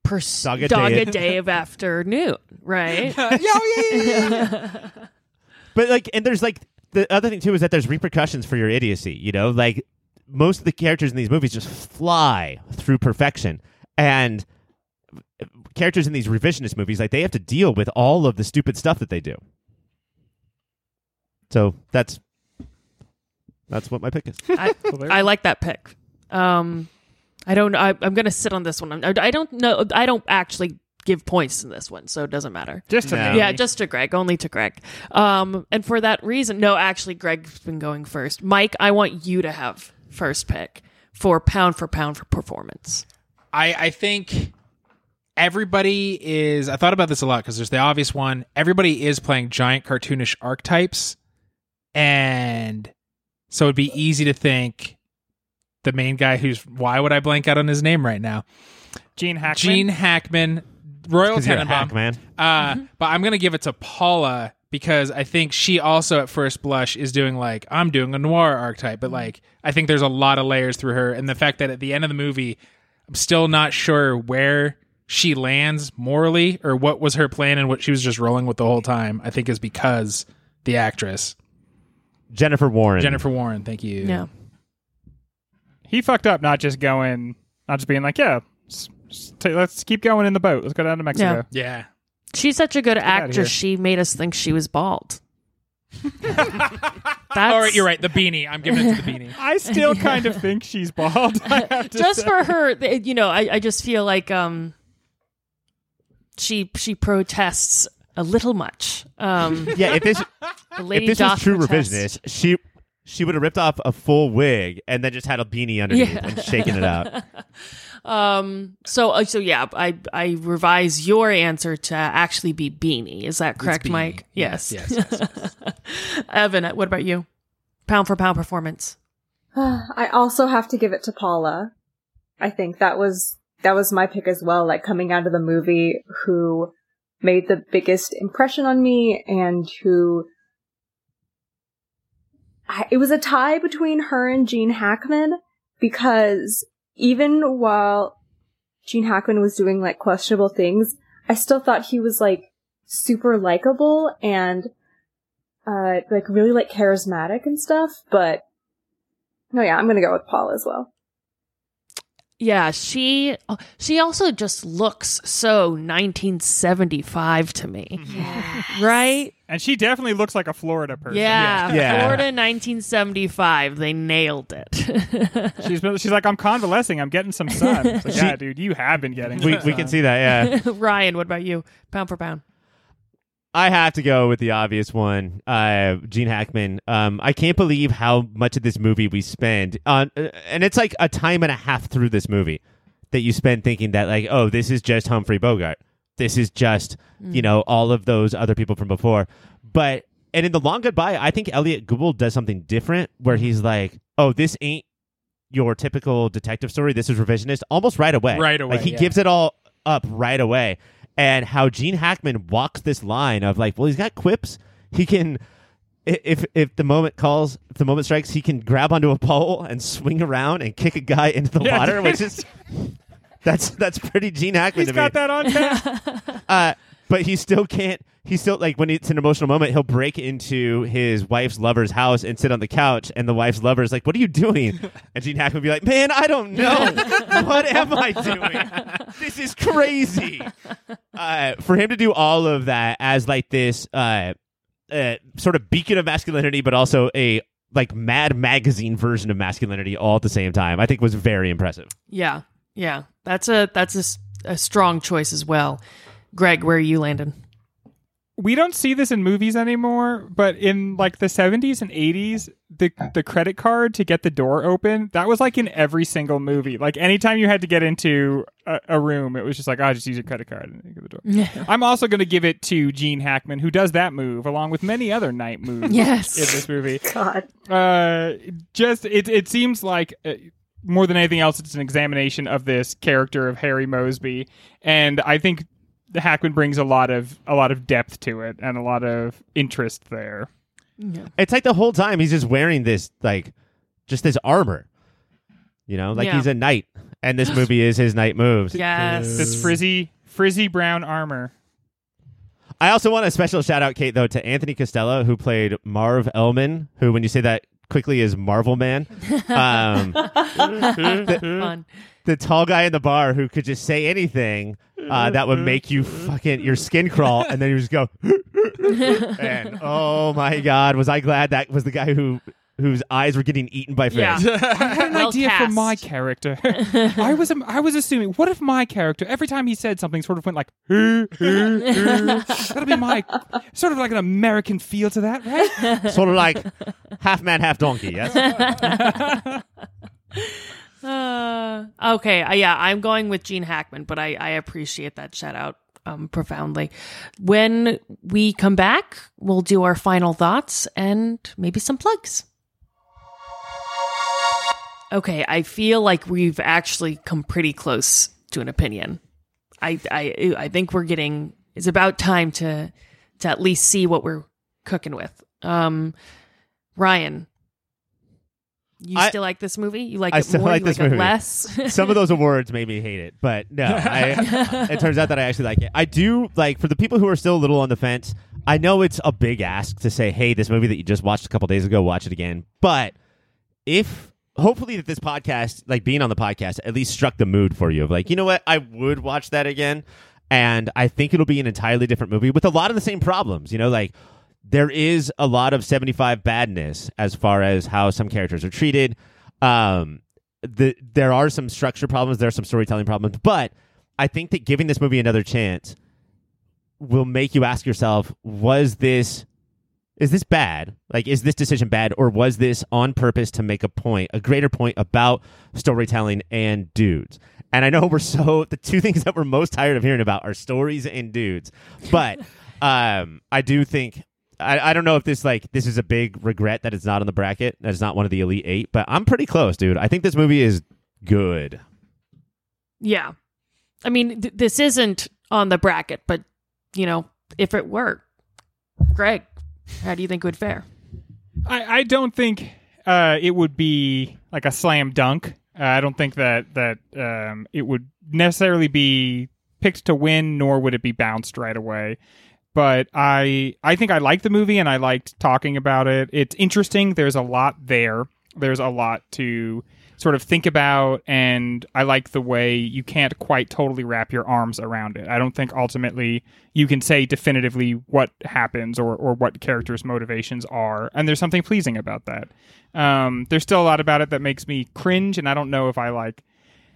pers- Dogged dogged day. day of afternoon, right? yeah, yeah, yeah. But like, and there's like the other thing too is that there's repercussions for your idiocy. You know, like most of the characters in these movies just fly through perfection, and characters in these revisionist movies, like they have to deal with all of the stupid stuff that they do. So that's that's what my pick is. I, I like that pick. Um, I don't. I, I'm going to sit on this one. I, I don't know. I don't actually give points to this one, so it doesn't matter. just to No. me. Yeah, just to Greg, only to Greg. Um, and for that reason, no, actually, Greg's been going first. Mike, I want you to have first pick for pound for pound for performance. I, I think everybody is. I thought about this a lot because there's the obvious one. Everybody is playing giant cartoonish archetypes, and so it'd be easy to think the main guy who's. Why would I blank out on his name right now? Gene Hackman. Gene Hackman, Royal 'Cause you're Tenenbaum. hack, man. Uh, But I'm gonna give it to Paula because I think she also at first blush is doing like I'm doing a noir archetype, but like I think there's a lot of layers through her, and the fact that at the end of the movie, I'm still not sure where she lands morally or what was her plan and what she was just rolling with the whole time. I think is because the actress Jennifer Warren. Jennifer Warren. Thank you. Yeah. he fucked up not just going, not just being like, yeah, s- s- t- let's keep going in the boat. Let's go down to Mexico. Yeah. She's such a good outta here. actress. She made us think she was bald. That's All right, you're right. The beanie. I'm giving it to the beanie. I still kind of think she's bald. I have to Just say. for her, you know, I, I just feel like um, she she protests a little much. Um, Yeah, if this the lady if this Josh was true protests. revisionist, she she would have ripped off a full wig and then just had a beanie underneath Yeah. and shaking it out. Um. So. Uh, so yeah. I. I revise your answer to actually be beanie. Is that correct, beanie. Mike? Yes. Yes. yes, yes. Evan, what about you? Pound for pound performance. I also have to give it to Paula. I think that was that was my pick as well. Like coming out of the movie, who made the biggest impression on me, and who I, it was a tie between her and Gene Hackman because even while Gene Hackman was doing like questionable things, I still thought he was like super likable and uh like really like charismatic and stuff. But no, yeah, I'm gonna go with Paul as well. Yeah, she. She also just looks so 1975 to me, right? And she definitely looks like a Florida person. Yeah, Yeah. Florida 1975. They nailed it. She's been, she's like, I'm convalescing. I'm getting some sun. It's like, She- yeah, dude, you have been getting. we some we sun. can see that. Yeah, Ryan, what about you? Pound for pound. I have to go with the obvious one, uh, Gene Hackman. Um, I can't believe how much of this movie we spend on, uh, and it's like a time and a half through this movie that you spend thinking that like, oh, this is just Humphrey Bogart. This is just you mm. know all of those other people from before. But and in the Long Goodbye, I think Elliott Gould does something different where he's mm-hmm. like, oh, this ain't your typical detective story. This is revisionist almost right away. Right away, Like he yeah. gives it all up right away. And how Gene Hackman walks this line of like, well, he's got quips. He can if if the moment calls, if the moment strikes, he can grab onto a pole and swing around and kick a guy into the Yeah, water, which is that's that's pretty Gene Hackman He's to got me. that on tap. Uh, but he still can't. He still like when it's an emotional moment, he'll break into his wife's lover's house and sit on the couch, and the wife's lover is like, "What are you doing?" And Gene Hackman would be like, "Man, I don't know. what am I doing? This is crazy." Uh, for him to do all of that as like this uh, uh, sort of beacon of masculinity, but also a like Mad Magazine version of masculinity all at the same time, I think was very impressive. Yeah, yeah, that's a that's a strong choice as well. Greg, where are you landing? we don't see this in movies anymore, but in like the 70s and 80s, the the credit card to get the door open, that was like in every single movie. Like anytime you had to get into a, a room, it was just like, oh, just use your credit card and get the door. I'm also going to give it to Gene Hackman, who does that move along with many other night moves Yes. in this movie. God. Uh, just it it seems like uh, more than anything else, it's an examination of this character of Harry Moseby, and I think the Hackman brings a lot of a lot of depth to it and a lot of interest there. It's like the whole time he's just wearing this like just this armor. You know, like Yeah. he's a knight, and this movie is his knight moves. Yes. This frizzy frizzy brown armor. I also want a special shout out, Kate, though, to Anthony Costello, who played Marv Ellman, who, when you say that quickly, as Marvel Man. Um, Fun. the tall guy in the bar who could just say anything uh, that would make you fucking your skin crawl, and then you just go. and oh my god, was I glad that was the guy who whose eyes were getting eaten by fish. Yeah. I had an Well idea for cast. my character. I was I was assuming, what if my character every time he said something sort of went like, "Huh, huh, huh." that'll be my sort of like an American feel to that, right? sort of like half man, half donkey. Yes. Uh, okay, uh, yeah, I'm going with Gene Hackman, but I, I appreciate that shout out um, profoundly. When we come back, we'll do our final thoughts and maybe some plugs. Okay, I feel like we've actually come pretty close to an opinion. I I I think we're getting. It's about time to to at least see what we're cooking with. Um, Ryan, you I- still like this movie? You like I it still more? like you this like movie. it less? Some of those awards made me hate it, but no, I, it turns out that I actually like it. I do like for the people who are still a little on the fence. I know it's a big ask to say, "Hey, this movie that you just watched a couple days ago, watch it again." But if hopefully that this podcast, like being on the podcast, at least struck the mood for you of like, you know what, I would watch that again, and I think it'll be an entirely different movie with a lot of the same problems. You know, like there is a lot of 75 badness as far as how some characters are treated. Um, the there are some structure problems, there are some storytelling problems, but I think that giving this movie another chance will make you ask yourself, was this is this bad? Like is this decision bad or was this on purpose to make a point, a greater point about storytelling and dudes? And I know we're so the two things that we're most tired of hearing about are stories and dudes. But um I do think I, I don't know if this like this is a big regret that it's not on the bracket, that it's not one of the elite eight, but I'm pretty close, dude. I think this movie is good. yeah, I mean, th- this isn't on the bracket, but you know, if it were, Greg, how do you think it would fare? I, I don't think uh, it would be like a slam dunk. Uh, I don't think that that um, it would necessarily be picked to win, nor would it be bounced right away. But I I think I liked the movie and I liked talking about it. It's interesting. There's a lot there. There's a lot to sort of think about and I like the way you can't quite totally wrap your arms around it. I don't think ultimately you can say definitively what happens or, or what characters' motivations are. And there's something pleasing about that. Um, there's still a lot about it that makes me cringe, and I don't know if I like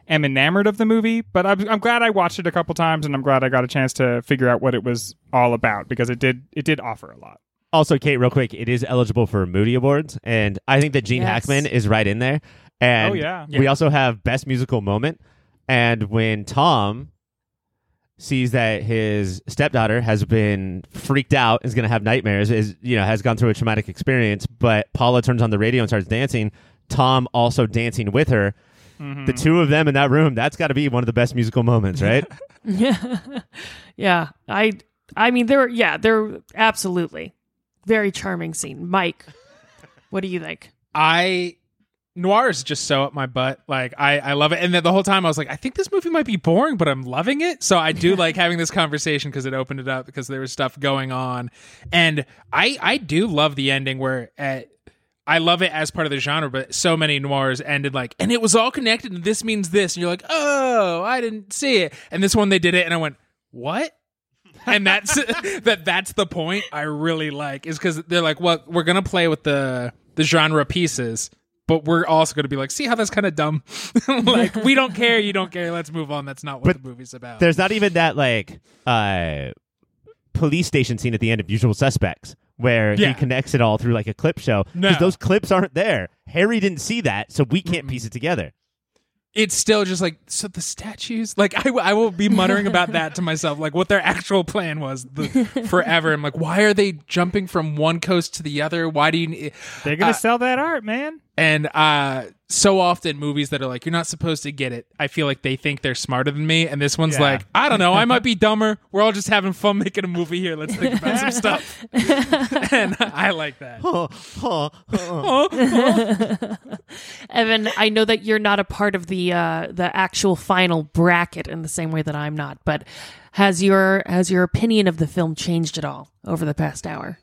am enamored of the movie, but I'm, I'm glad I watched it a couple times, and I'm glad I got a chance to figure out what it was all about because it did it did offer a lot. Also, Kate, real quick, it is eligible for Moody Awards, and I think that Gene Yes. Hackman is right in there. And Oh, yeah. we also have Best Musical Moment. And when Tom sees that his stepdaughter has been freaked out, is going to have nightmares, is you know has gone through a traumatic experience, but Paula turns on the radio and starts dancing. Tom also dancing with her. The mm-hmm. two of them in that room, that's got to be one of the best musical moments, right? Yeah, yeah. I I mean, there. Yeah, there. Absolutely. very charming scene. Mike, what do you think? I noir is just so up my butt. Like I, I love it. And then the whole time I was like, I think this movie might be boring, but I'm loving it. So I do like having this conversation because it opened it up because there was stuff going on. And I, I do love the ending where at, I love it as part of the genre, but so many noirs ended like, and it was all connected, and this means this, and you're like, oh, I didn't see it, and this one they did it, and I went, what? and that's that. That's the point I really like is because they're like, well, we're gonna play with the the genre pieces, but we're also gonna be like, see how that's kind of dumb. like we don't care, you don't care. Let's move on. That's not what But the movie's about. There's not even that like uh police station scene at the end of Usual Suspects where Yeah. he connects it all through like a clip show No. because those clips aren't there. Harry didn't see that, so we can't piece it together. it's still just like so the statues like I, I will be muttering about that to myself like what their actual plan was the, forever i'm like why are they jumping from one coast to the other why do you They're gonna Uh, sell that art, man. And uh so often movies that are like you're not supposed to get it i feel like they think they're smarter than me. And this one's Yeah. like i don't know. I might be dumber. We're all just having fun making a movie here. Let's think about some stuff. And i like that. Evan, I know that you're not a part of the uh, the actual final bracket in the same way that I'm not, but has your has your opinion of the film changed at all over the past hour?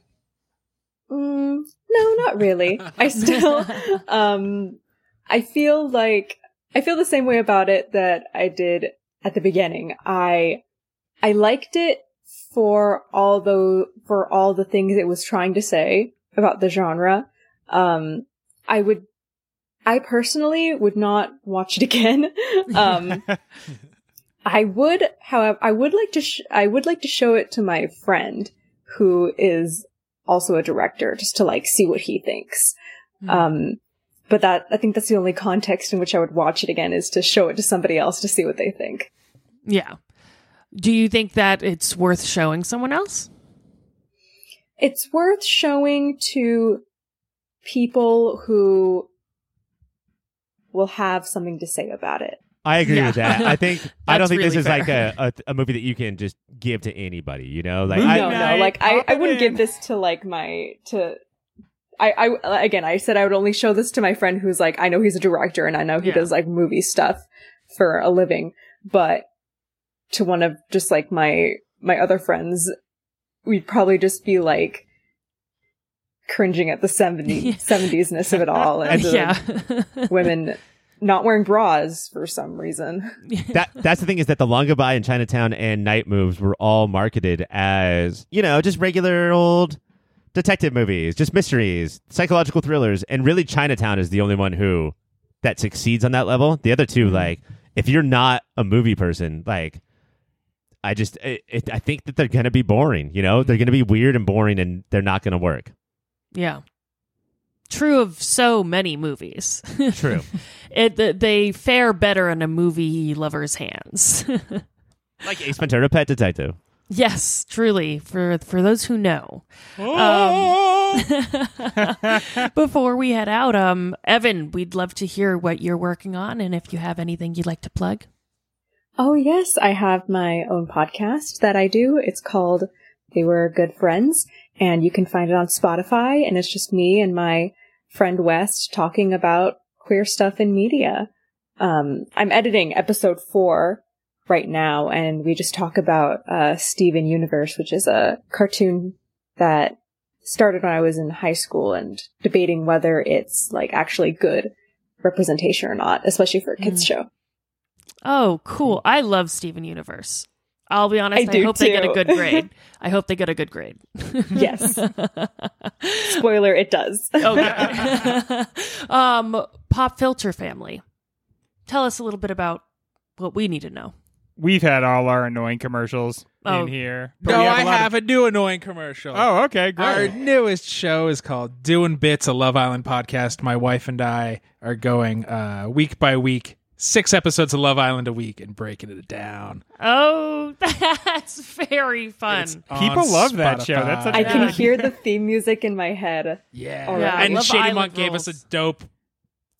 Mm, no, not really. I still, um, I feel like I feel the same way about it that I did at the beginning. I, I liked it for all the for all the things it was trying to say about the genre. Um, I would, I personally would not watch it again. um, I would, however, I would like to, sh- I would like to show it to my friend who is also a director just to like see what he thinks. Um, but that, I think that's the only context in which I would watch it again is to show it to somebody else to see what they think. Yeah. Do you think that it's worth showing someone else? It's worth showing to people who will have something to say about it. I agree Yeah. with that. I think I don't think this really is like a, a a movie that you can just give to anybody. You know, like Movie I, no, no, like I, I wouldn't give this to like my to. I, I again, I said I would only show this to my friend who's like, I know he's a director and I know he Yeah. does like movie stuff for a living, but to one of just like my my other friends, we'd probably just be like cringing at the 70, 70s-ness of it all and yeah. women not wearing bras for some reason. that that's the thing is that the Long Goodbye and Chinatown and Night Moves were all marketed as you know just regular old detective movies, just mysteries, psychological thrillers, and really Chinatown is the only one who that succeeds on that level. The other two, mm-hmm. like if you're not a movie person, like I just it, it, I think that they're gonna be boring. You know, mm-hmm. they're gonna be weird and boring, and they're not gonna work. yeah. True of so many movies. True. it they fare better in a movie lover's hands. like Ace Ventura: Pet Detective. yes, truly. For for those who know. Before we head out, um, Evan, we'd love to hear what you're working on, and if you have anything you'd like to plug. Oh, yes, I have my own podcast that I do. It's called They Were Good Friends, and you can find it on Spotify, and it's just me and my friend West talking about queer stuff in media. Um, I'm editing episode four right now, and we just talk about uh, Steven Universe, which is a cartoon that started when I was in high school and debating whether it's like actually good representation or not, especially for a kids show. Oh, cool. I love Steven Universe. I'll be honest, I I, do hope they get a good grade. I hope they get a good grade. Yes. Spoiler, it does. Okay. um, Pop Filter family. Tell us a little bit about what we need to know. We've had all our annoying commercials Oh. in here. no we i a lot of- have a new annoying commercial Oh, okay, great. Our newest show is called Doing Bits, a Love Island podcast. My wife and I are going uh, week by week, six episodes of Love Island a week, and breaking it down. Oh, that's very fun. It's People on love that show. Spotify. That's such a I good can idea. hear the theme music in my head. Yeah, All right. and Love Shady Island Monk gave us a dope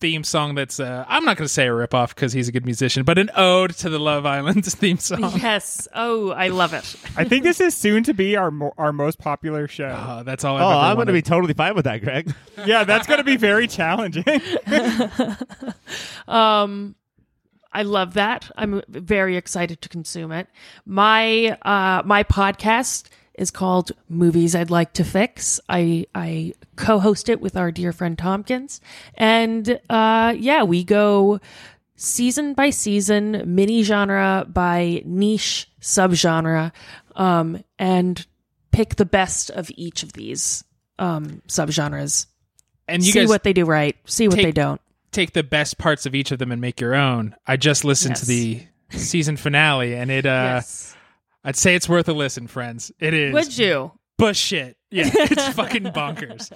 theme song that's uh, I'm not going to say a ripoff because he's a good musician, but an ode to the Love Island theme song. Yes. Oh, I love it. I think this is soon to be our mo- our most popular show. Uh, that's all. I've Oh, ever I'm going to be totally fine with that, Greg. yeah, that's going to be very challenging. Um, I love that. I'm very excited to consume it. My uh, my podcast is called Movies I'd Like to Fix. I I co-host it with our dear friend Tompkins, and uh, yeah, we go season by season, mini genre by niche subgenre, um, and pick the best of each of these um, subgenres. and you see guys what they do right, see what take- they don't. Take the best parts of each of them and make your own. I just listened to the season finale, and it. uh yes. I'd say it's worth a listen, friends. It is. Would you? Bullshit. Yeah, it's fucking bonkers.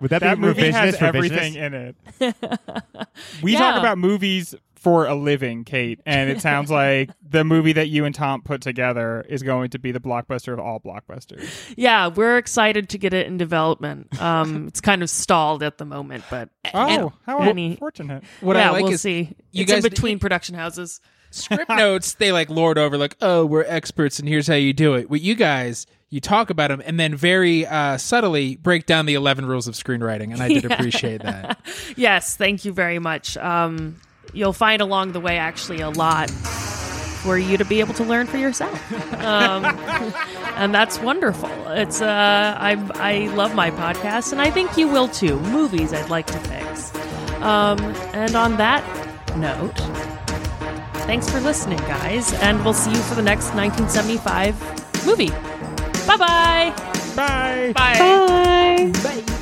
Would that, that be movie has revisionist everything in it. We Yeah. talk about movies for a living, Kate, and it sounds like the movie that you and Tom put together is going to be the blockbuster of all blockbusters. Yeah, we're excited to get it in development. Um, it's kind of stalled at the moment, but Oh, how any- unfortunate! What yeah, I like we'll is see. you it's guys- in between production houses. script notes they like lord over like oh we're experts and here's how you do it with you guys you talk about them and then very uh, subtly break down the 11 rules of screenwriting and i did appreciate that Yes, thank you very much. Um, you'll find along the way actually a lot for you to be able to learn for yourself, um, and that's wonderful. It's uh, I I love my podcast, and I think you will too. Movies I'd like to fix. Um, and on that note, thanks for listening, guys, and we'll see you for the next 1975 movie. Bye-bye. Bye. bye Bye. Bye.